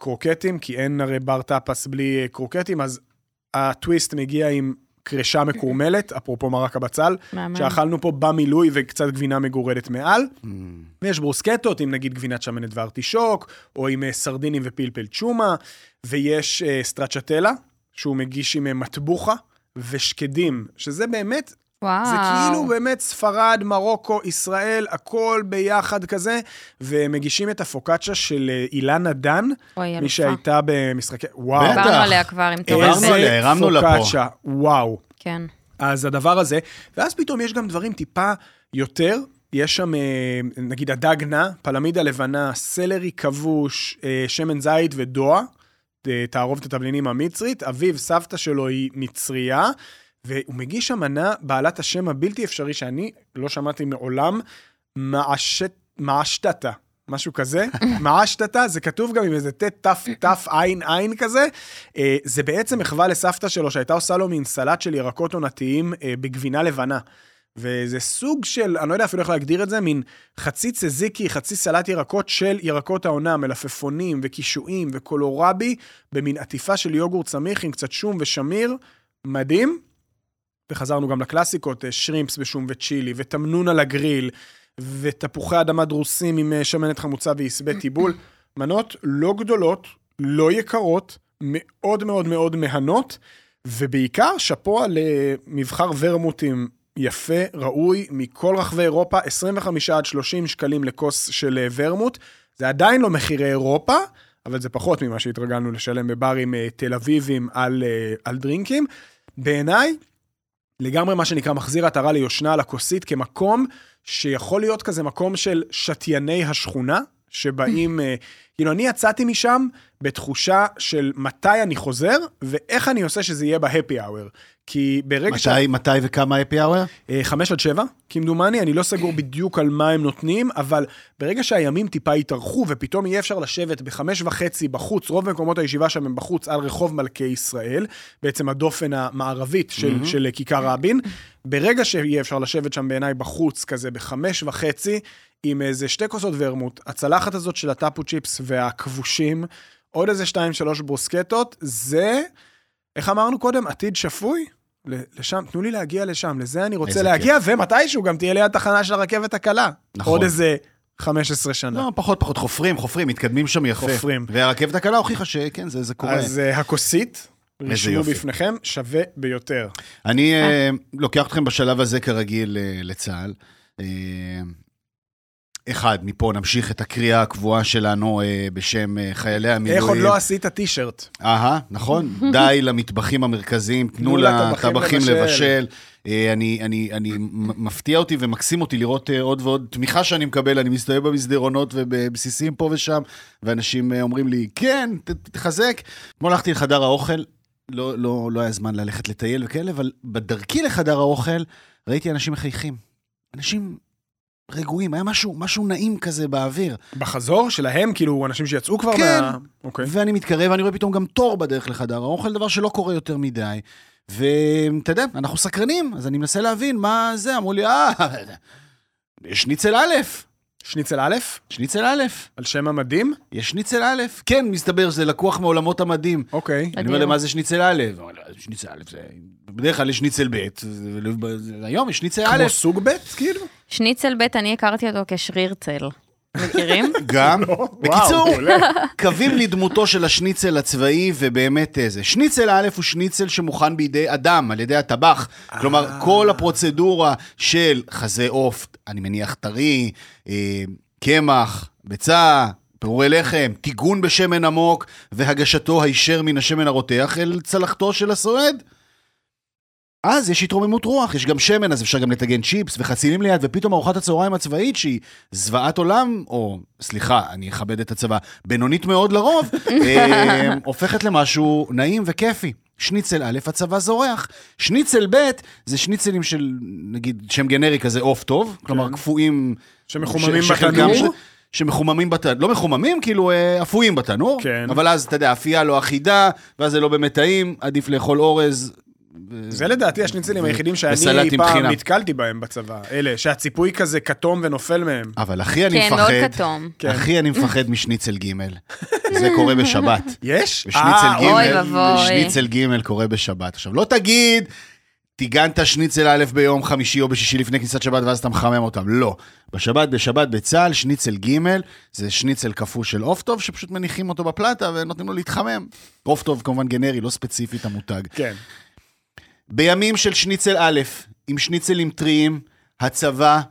קרוקטים, כי אין הרי בר טאפס בלי אה, קרוקטים, אז הטוויסט מגיע עם קרשה מקורמלת, אפרופו מרק הבצל. שאכלנו פה במילוי וקצת גבינה מגורדת מעל. ויש ברוסקטות עם נגיד גבינת שמנת וארטישוק, או עם אה, סרדינים ופלפל צ'ומה, ויש אה, סטרצ'טלה, שהוא מגיש עם מטבוחה ושקדים, שזה באמת
וואו.
זה כאילו באמת ספרד, מרוקו, ישראל, הכל ביחד כזה, ומגישים את הפוקאצ'ה של אה, אילנה דן,
אוי,
מי. שהייתה במשחקי... וואו.
בטח.
דיברנו עליה כבר עם תורם.
איזה. פוקאצ'ה, וואו.
כן.
אז הדבר הזה, ואז פתאום יש גם דברים טיפה יותר, יש שם, אה, נגיד, הדג נע, פלמידה לבנה, סלרי כבוש, אה, שמן זית ודוע, אה, תערובת התבלינים המצרית, אביו, סבתא שלו היא מצרייה, והוא מגיש שם מנה בעלת השם הבלתי אפשרי שאני לא שמעתי מעולם, מעשת, מעשתתה. משהו כזה, מעשתתה, זה כתוב גם עם איזה ט' ת' ת' עין עין כזה. אה, זה בעצם מחווה לסבתא שלו שהייתה עושה לו מין סלט של ירקות עונתיים אה, בגבינה לבנה. וזה סוג של, אני לא יודע אפילו איך להגדיר את זה, מין חצי צזיקי, חצי סלט ירקות של ירקות העונה, מלפפונים וקישואים וקולורבי, במין עטיפה של יוגורט סמיך עם קצת שום ושמיר, מדהים. וחזרנו גם לקלאסיקות, אה, שרימפס בשום וצ'ילי, ותמנון על הגריל, ותפוחי אדמה דרוסים עם אה, שמנת חמוצה ועשבי טיבול. מנות לא גדולות, לא יקרות, מאוד מאוד מאוד מהנות, ובעיקר שאפו על אה, מבחר ורמוטים יפה, ראוי, מכל רחבי אירופה, 25 עד 30 שקלים לכוס של ורמוט. זה עדיין לא מחירי אירופה, אבל זה פחות ממה שהתרגלנו לשלם בברים תל אביבים על, על דרינקים. בעיניי, לגמרי מה שנקרא מחזיר עטרה ליושנה על הכוסית כמקום שיכול להיות כזה מקום של שתייני השכונה, שבאים, אה, כאילו אני יצאתי משם בתחושה של מתי אני חוזר, ואיך אני עושה שזה יהיה בהפי האוור. כי ברגע ש...
מתי, מתי וכמה אפי אאואר?
אה, חמש עד שבע, כמדומני, אני לא סגור בדיוק על מה הם נותנים, אבל ברגע שהימים טיפה יתארכו ופתאום יהיה אפשר לשבת בחמש וחצי בחוץ, רוב מקומות הישיבה שם הם בחוץ, על רחוב מלכי ישראל, בעצם הדופן המערבית של, mm-hmm. של כיכר רבין, ברגע שיהיה אפשר לשבת שם בעיניי בחוץ, כזה בחמש וחצי, עם איזה שתי כוסות ורמוט, הצלחת הזאת של הטאפו צ'יפס והכבושים, עוד איזה שתיים, שלוש ברוסקטות, זה, איך אמרנו קודם, עתיד שפוי? לשם, תנו לי להגיע לשם, לזה אני רוצה להגיע, ומתישהו גם תהיה ליד תחנה של הרכבת הקלה.
נכון.
עוד איזה 15 שנה.
לא, פחות פחות חופרים, חופרים, מתקדמים שם יפה.
חופרים.
והרכבת הקלה הוכיחה שכן, זה, זה קורה.
אז uh, הכוסית, רשמו. בפניכם, שווה ביותר.
אני אה, לוקח אתכם בשלב הזה כרגיל אה, לצה"ל. אה, אחד, מפה נמשיך את הקריאה הקבועה שלנו אה, בשם אה, חיילי המילואים.
איך עוד לא עשית טישרט?
אהה, נכון. די למטבחים המרכזיים, תנו
לטבחים לבשל.
לבשל. אה, אני, אני, אני מפתיע אותי ומקסים אותי לראות אה, עוד ועוד תמיכה שאני מקבל, אני מסתובב במסדרונות ובבסיסים פה ושם, ואנשים אה, אומרים לי, כן, ת- תחזק. אתמול הלכתי לחדר האוכל, לא, לא, לא היה זמן ללכת לטייל וכאלה, אבל בדרכי לחדר האוכל ראיתי אנשים מחייכים. אנשים רגועים, היה משהו, משהו נעים כזה באוויר.
בחזור שלהם, כאילו, אנשים שיצאו כבר
כן.
מה... אוקיי.
ואני מתקרב, ואני רואה פתאום גם תור בדרך לחדר האוכל, דבר שלא קורה יותר מדי. ואתה יודע, אנחנו סקרנים, אז אני מנסה להבין מה זה, אמרו לי, אה, יש שניצל א',
שניצל א',
שניצל א',
על שם המדים?
יש שניצל א', כן, מסתבר שזה לקוח מעולמות המדים.
אוקיי.
אני אומר להם, מה זה שניצל א'? "לא, שניצל א', זה... בדרך כלל יש שניצל ב', זה- זה- היום יש שניצל א',
כמו סוג ב', כאילו?
שניצל ב', אני הכרתי אותו כשרירצל. מכירים?
גם. בקיצור,
מעולה.
קווים לדמותו של השניצל הצבאי, ובאמת איזה. שניצל א' הוא שניצל שמוכן בידי אדם, על ידי הטבח. כלומר, כל הפרוצדורה של חזה עוף, אני מניח טרי, אה, קמח, ביצה, פירורי לחם, טיגון בשמן עמוק, והגשתו הישר מן השמן הרותח אל צלחתו של הסועד. אז יש התרוממות רוח, יש גם שמן, אז אפשר גם לטגן צ'יפס וחצילים ליד, ופתאום ארוחת הצהריים הצבאית, שהיא זוועת עולם, או, סליחה, אני אכבד את הצבא, בינונית מאוד לרוב, אה, הופכת למשהו נעים וכיפי. שניצל א', הצבא זורח. שניצל ב', זה שניצלים של, נגיד, שם גנרי כזה עוף טוב, כלומר, קפואים...
שמחוממים בתנור?
שמחוממים בתנור, לא מחוממים, כאילו אה, אפויים בתנור,
כן.
אבל אז, אתה יודע, אפייה לא אחידה, ואז זה לא באמת טעים, עדיף לאכול אורז.
זה לדעתי השניצלים היחידים שאני פעם. נתקלתי בהם בצבא. אלה, שהציפוי כזה כתום ונופל מהם.
אבל הכי אני
כן,
מפחד,
מאוד כתום.
כן.
הכי אני מפחד משניצל ג' זה קורה בשבת.
יש?
ושניצל
אה,
ג',
אוי ואבוי.
שניצל ג' קורה בשבת. עכשיו, לא תגיד, טיגנת שניצל א' ביום חמישי או בשישי לפני כניסת שבת ואז אתה מחמם אותם. לא. בשבת, בשבת בצה"ל, שניצל ג' זה שניצל קפוא של עוף טוב, שפשוט מניחים אותו בפלטה ונותנים לו להתחמם. עוף טוב כמובן גנרי, לא ספציפית המותג.
כן.
בימים של שניצל א', עם שניצלים טריים, הצבא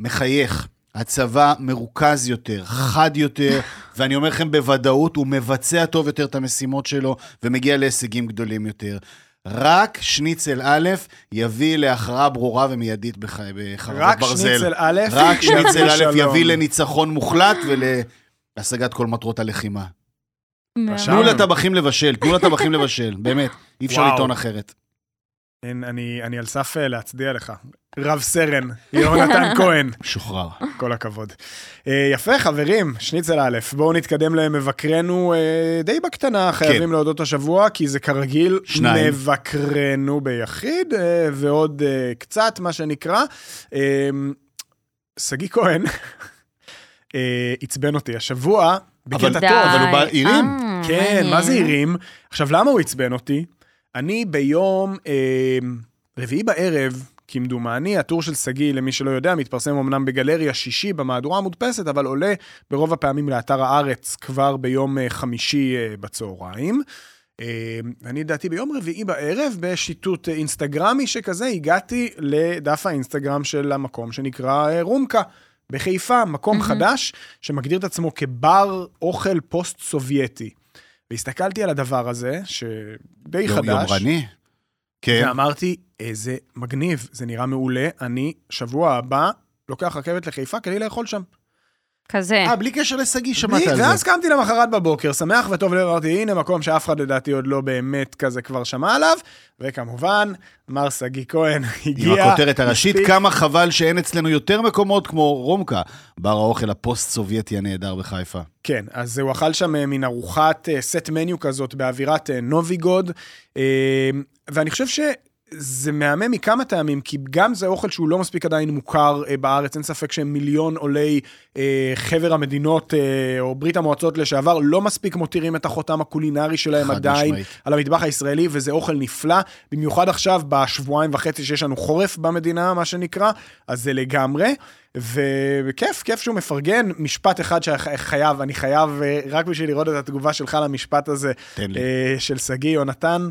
מחייך. הצבא מרוכז יותר, חד יותר, ואני אומר לכם בוודאות, הוא מבצע טוב יותר את המשימות שלו ומגיע להישגים גדולים יותר. רק שניצל א' יביא להכרעה ברורה ומיידית בח... בחרבות
רק
ברזל.
שניצל א',
רק שניצל א'. יביא לניצחון מוחלט ולהשגת כל מטרות הלחימה. תנו לטבחים לבשל, תנו לטבחים לבשל, באמת, אי אפשר. לטעון אחרת.
אין, אני, אני על סף אה, להצדיע לך. רב סרן, יהונתן כהן,
שוחרר.
כל הכבוד. אה, יפה, חברים, שניצל א', בואו נתקדם למבקרנו אה, די בקטנה, חייבים להודות השבוע, כי זה כרגיל
שניים.
מבקרנו ביחיד, אה, ועוד אה, קצת, מה שנקרא. אה, שגיא כהן אה, עצבן אותי השבוע, בקטע טוב.
אבל הוא בא עירים.
כן, מה זה. עירים? עכשיו, למה הוא עצבן אותי? אני ביום אה, רביעי בערב, כמדומני, הטור של שגיא, למי שלא יודע, מתפרסם אמנם בגלריה שישי במהדורה המודפסת, אבל עולה ברוב הפעמים לאתר הארץ כבר ביום אה, חמישי אה, בצהריים. אה, אני לדעתי ביום רביעי בערב, בשיטוט אה, אינסטגרמי שכזה, הגעתי לדף האינסטגרם של המקום שנקרא אה, רומקה. בחיפה, מקום
מהמם.
חדש שמגדיר את עצמו כבר אוכל פוסט-סובייטי. והסתכלתי על הדבר הזה, שדי
יום-
חדש,
יומרני. כן.
ואמרתי, איזה מגניב, זה נראה מעולה, אני שבוע הבא לוקח רכבת לחיפה כדי לאכול שם.
כזה.
אה, בלי קשר לשגיא, שמעת על זה.
ואז קמתי למחרת בבוקר, שמח וטוב לב, אמרתי, הנה מקום שאף אחד לדעתי עוד לא באמת כזה כבר שמע עליו, וכמובן, מר שגיא כהן
עם
הגיע.
הכותרת הראשית,
מספיק-
כמה חבל שאין אצלנו יותר מקומות כמו רומקה, בר האוכל הפוסט-סובייטי הנהדר בחיפה.
כן, אז הוא אכל שם אה, מין ארוחת set menu כזאת באווירת אה, נובי גוד, אה, ואני חושב שזה מהמם מכמה טעמים, כי גם זה אוכל שהוא לא מספיק עדיין מוכר אה, בארץ, אין ספק שמיליון עולי אה, חבר המדינות אה, או ברית המועצות לשעבר לא מספיק מותירים את החותם הקולינרי שלהם עדיין
משמעית.
על המטבח הישראלי, וזה אוכל נפלא, במיוחד עכשיו, בשבועיים וחצי שיש לנו חורף במדינה, מה שנקרא, אז זה לגמרי. וכיף, כיף שהוא מפרגן. משפט אחד שחייב, אני חייב, אה, רק בשביל לראות את התגובה שלך למשפט הזה,
תן לי.
אה, של שגיא יונתן.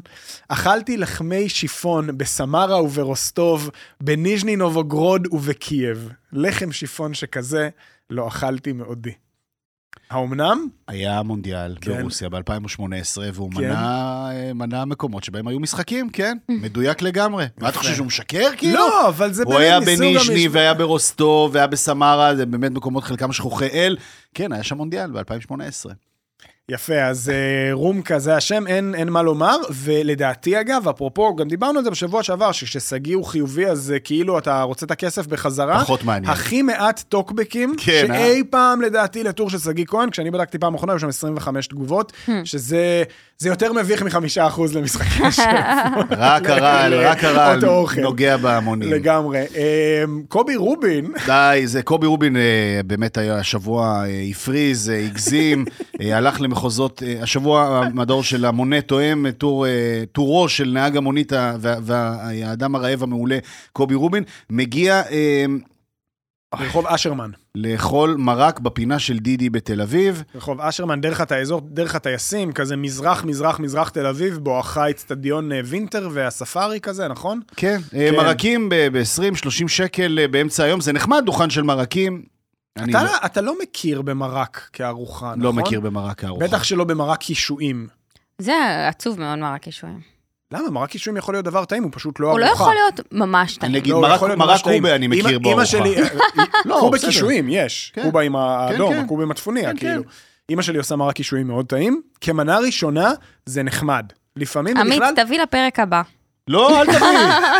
אכלתי לחמי שיפון בסמארה וברוסטוב, בניז'ני נובוגרוד ובקייב. לחם שיפון שכזה לא אכלתי מעודי. האומנם?
היה מונדיאל
כן.
ברוסיה ב-2018, והוא
כן.
מנה, אה, מנה מקומות שבהם היו משחקים, כן, מדויק לגמרי. מה אתה חושב שהוא משקר כאילו?
לא, אבל זה
הוא
באמת
היה
מסוג
בניז'ני
המש-
והיה ברוסטוב והיה בסמרה, זה באמת מקומות חלקם שכוחי אל. כן, היה שם מונדיאל ב-2018.
יפה, אז אה, רומקה זה השם, אין, אין מה לומר, ולדעתי אגב, אפרופו, גם דיברנו על זה בשבוע שעבר, שכששגיא הוא חיובי, אז אה, כאילו אתה רוצה את הכסף בחזרה.
פחות מעניין.
הכי מעט טוקבקים,
כן,
שאי פעם לדעתי לטור של שגיא כהן, כשאני בדקתי פעם אחרונה, היו שם 25 תגובות, שזה זה יותר מביך מחמישה אחוז למשחקי השם.
רק הרעל, רק הרעל. נוגע בהמונים.
לגמרי. אה, קובי רובין,
די, זה קובי רובין אה, באמת היה השבוע אה, הפריז, אה, הגזים, אה, הלך למחוזות, אה, השבוע המדור של המונה תואם, אה, טור, אה, טורו של נהג המונית והאדם הרעב המעולה, קובי רובין, מגיע
רחוב אשרמן.
לאכול מרק בפינה של דידי בתל אביב.
רחוב אשרמן, דרך האזור, דרך הטייסים, כזה מזרח, מזרח, מזרח תל אביב, בואכה אצטדיון וינטר והספארי כזה, נכון?
כן,
כן.
מרקים ב-20-30 שקל באמצע היום, זה נחמד, דוכן של מרקים. אני
אתה,
לא-
אתה לא מכיר במרק כארוחה, נכון?
לא מכיר במרק הארוחה.
בטח שלא במרק קישואים.
זה עצוב מאוד מרק קישואים.
למה? מרק קישואים יכול להיות דבר טעים, הוא פשוט לא
הוא
ארוחה.
לא יכול להיות ממש
אני
טעים.
אגיד,
לא, הוא
מרק-. קובה אני מכיר בארוחה.
אמא שלי,
לא,
קובה. קישואים, יש.
כן.
קובה עם האדום,
כן.
הקובה עם הצפוני,
כן,
כאילו.
כן.
אמא שלי עושה מרק קישואים מאוד טעים. כמנה ראשונה, זה נחמד. לפעמים
עמית,
בכלל...
תביא לפרק הבא.
לא, אל תביא,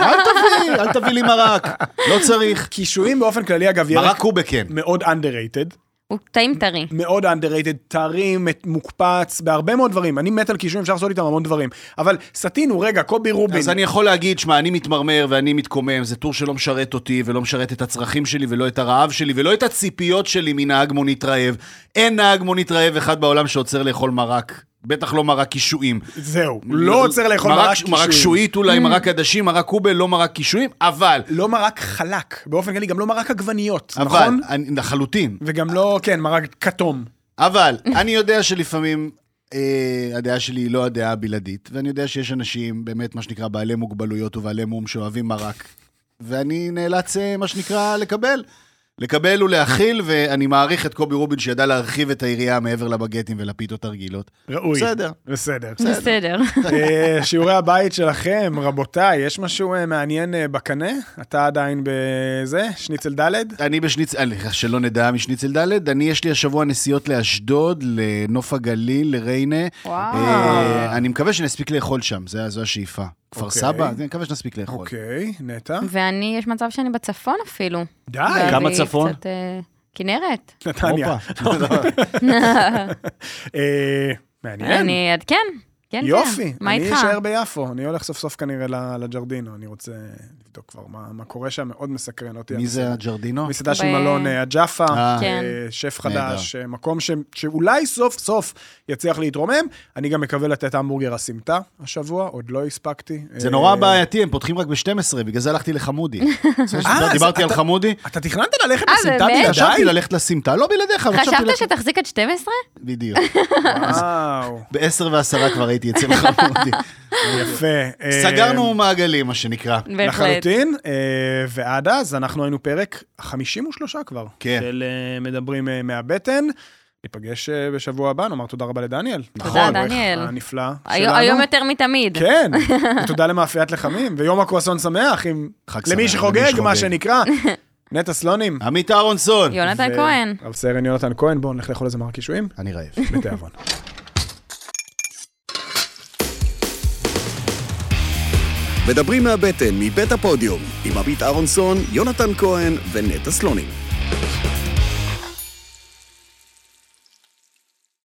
אל תביא, אל תביא לי מרק. לא צריך.
קישואים באופן כללי, אגב, ירק
מרק קובה כן.
מאוד underrated.
הוא טעים טרי.
מאוד underrated, טרי, מוקפץ, בהרבה מאוד דברים. אני מת על קישואים, אפשר לעשות איתם המון דברים. אבל סטינו, רגע, קובי רובין.
אז אני יכול להגיד, שמע, אני מתמרמר ואני מתקומם, זה טור שלא משרת אותי ולא משרת את הצרכים שלי ולא את הרעב שלי ולא את הציפיות שלי מנהג מונית רעב. אין נהג מונית רעב אחד בעולם שעוצר לאכול מרק. בטח לא מרק קישואים.
זהו, לא עוצר לאכול מרק קישואים.
מרק שועית אולי, מרק עדשים, מרק קובה, לא מרק קישואים, אבל,
לא מרק חלק, באופן כללי, גם לא מרק עגבניות,
אבל,
נכון?
אני- לחלוטין.
וגם לא, כן, מרק כתום.
אבל אני יודע שלפעמים אה, הדעה שלי היא לא הדעה הבלעדית, ואני יודע שיש אנשים, באמת, מה שנקרא, בעלי מוגבלויות ובעלי מום שאוהבים מרק. ואני נאלץ, אה, מה שנקרא, לקבל. לקבל ולהכיל, ואני מעריך את קובי רובין שידע להרחיב את היריעה מעבר לבגטים ולפיתות הרגילות.
ראוי.
בסדר.
בסדר.
בסדר.
שיעורי הבית שלכם, רבותיי, יש משהו אה, מעניין אה, בקנה? אתה עדיין בזה? שניצל ד'?
אני בשניצל, אה, שלא נדע משניצל ד', אני יש לי השבוע נסיעות לאשדוד, לנוף הגליל, לריינה.
וואו.
אני מקווה שנספיק לאכול שם, זה- זו השאיפה. כפר
אוקיי.
סבא, אני מקווה שנספיק לאכול.
אוקיי, נטע.
ואני, יש מצב שאני בצפון אפילו.
די,
כמה צפון?
קצת, אה, כנרת.
נתניה.
הופה.
אה, מעניין.
אני אעדכן. כן, כן.
יופי,
מה
אני
איתך?
אשאר ביפו, אני הולך סוף סוף כנראה לג'רדינו, אני רוצה לבדוק כבר מה מה קורה שם, מאוד מסקרן אותי.
מי זה. הג'רדינו?
מסעדה של
ב-
מלון אה, הג'אפה,
אה.
כן.
אה, שף
נהדר.
חדש, אה, מקום ש- שאולי סוף סוף יצליח להתרומם. אני גם מקווה לתת המבורגר הסמטה השבוע, עוד לא הספקתי.
זה
אה,
נורא בעייתי, הם פותחים רק ב-12, בגלל זה הלכתי לחמודי.
אה,
דיברתי על
אתה-
חמודי,
אתה תכננת ללכת
אה,
לסמטה
באמת?
חשבתי
בלעדיי?
ללכת לסמטה, לא בלעדיך,
חשבת. שתחזיק עד 12?
בדיוק.
וואו,
ב-10 ועשרה כבר הייתי אצל חמודי.
יפה. אה,
סגרנו מעגלים, מה שנקרא.
בהחלט.
לחלוטין, אה, ועד אז אנחנו היינו פרק 53 כבר,
כן.
של אה, מדברים מהבטן. ניפגש בשבוע הבא, נאמר תודה רבה לדניאל.
נכון.
העורך
דניאל.
הנפלא שלנו.
היום יותר מתמיד.
כן, ותודה למאפיית לחמים, ויום הקרואסון שמח, עם...
חג
למי
שמח,
שחוגג, מה. שנקרא. נטע סלונים.
עמית אהרונסון.
יונתן
ו-
כהן.
רב סרן יונתן כהן, בואו נלך לאכול איזה מר קישואים,
אני רעב.
בתיאבון.
מדברים מהבטן, מבית הפודיום, עם עמית אהרונסון, יונתן כהן ונטע סלונים.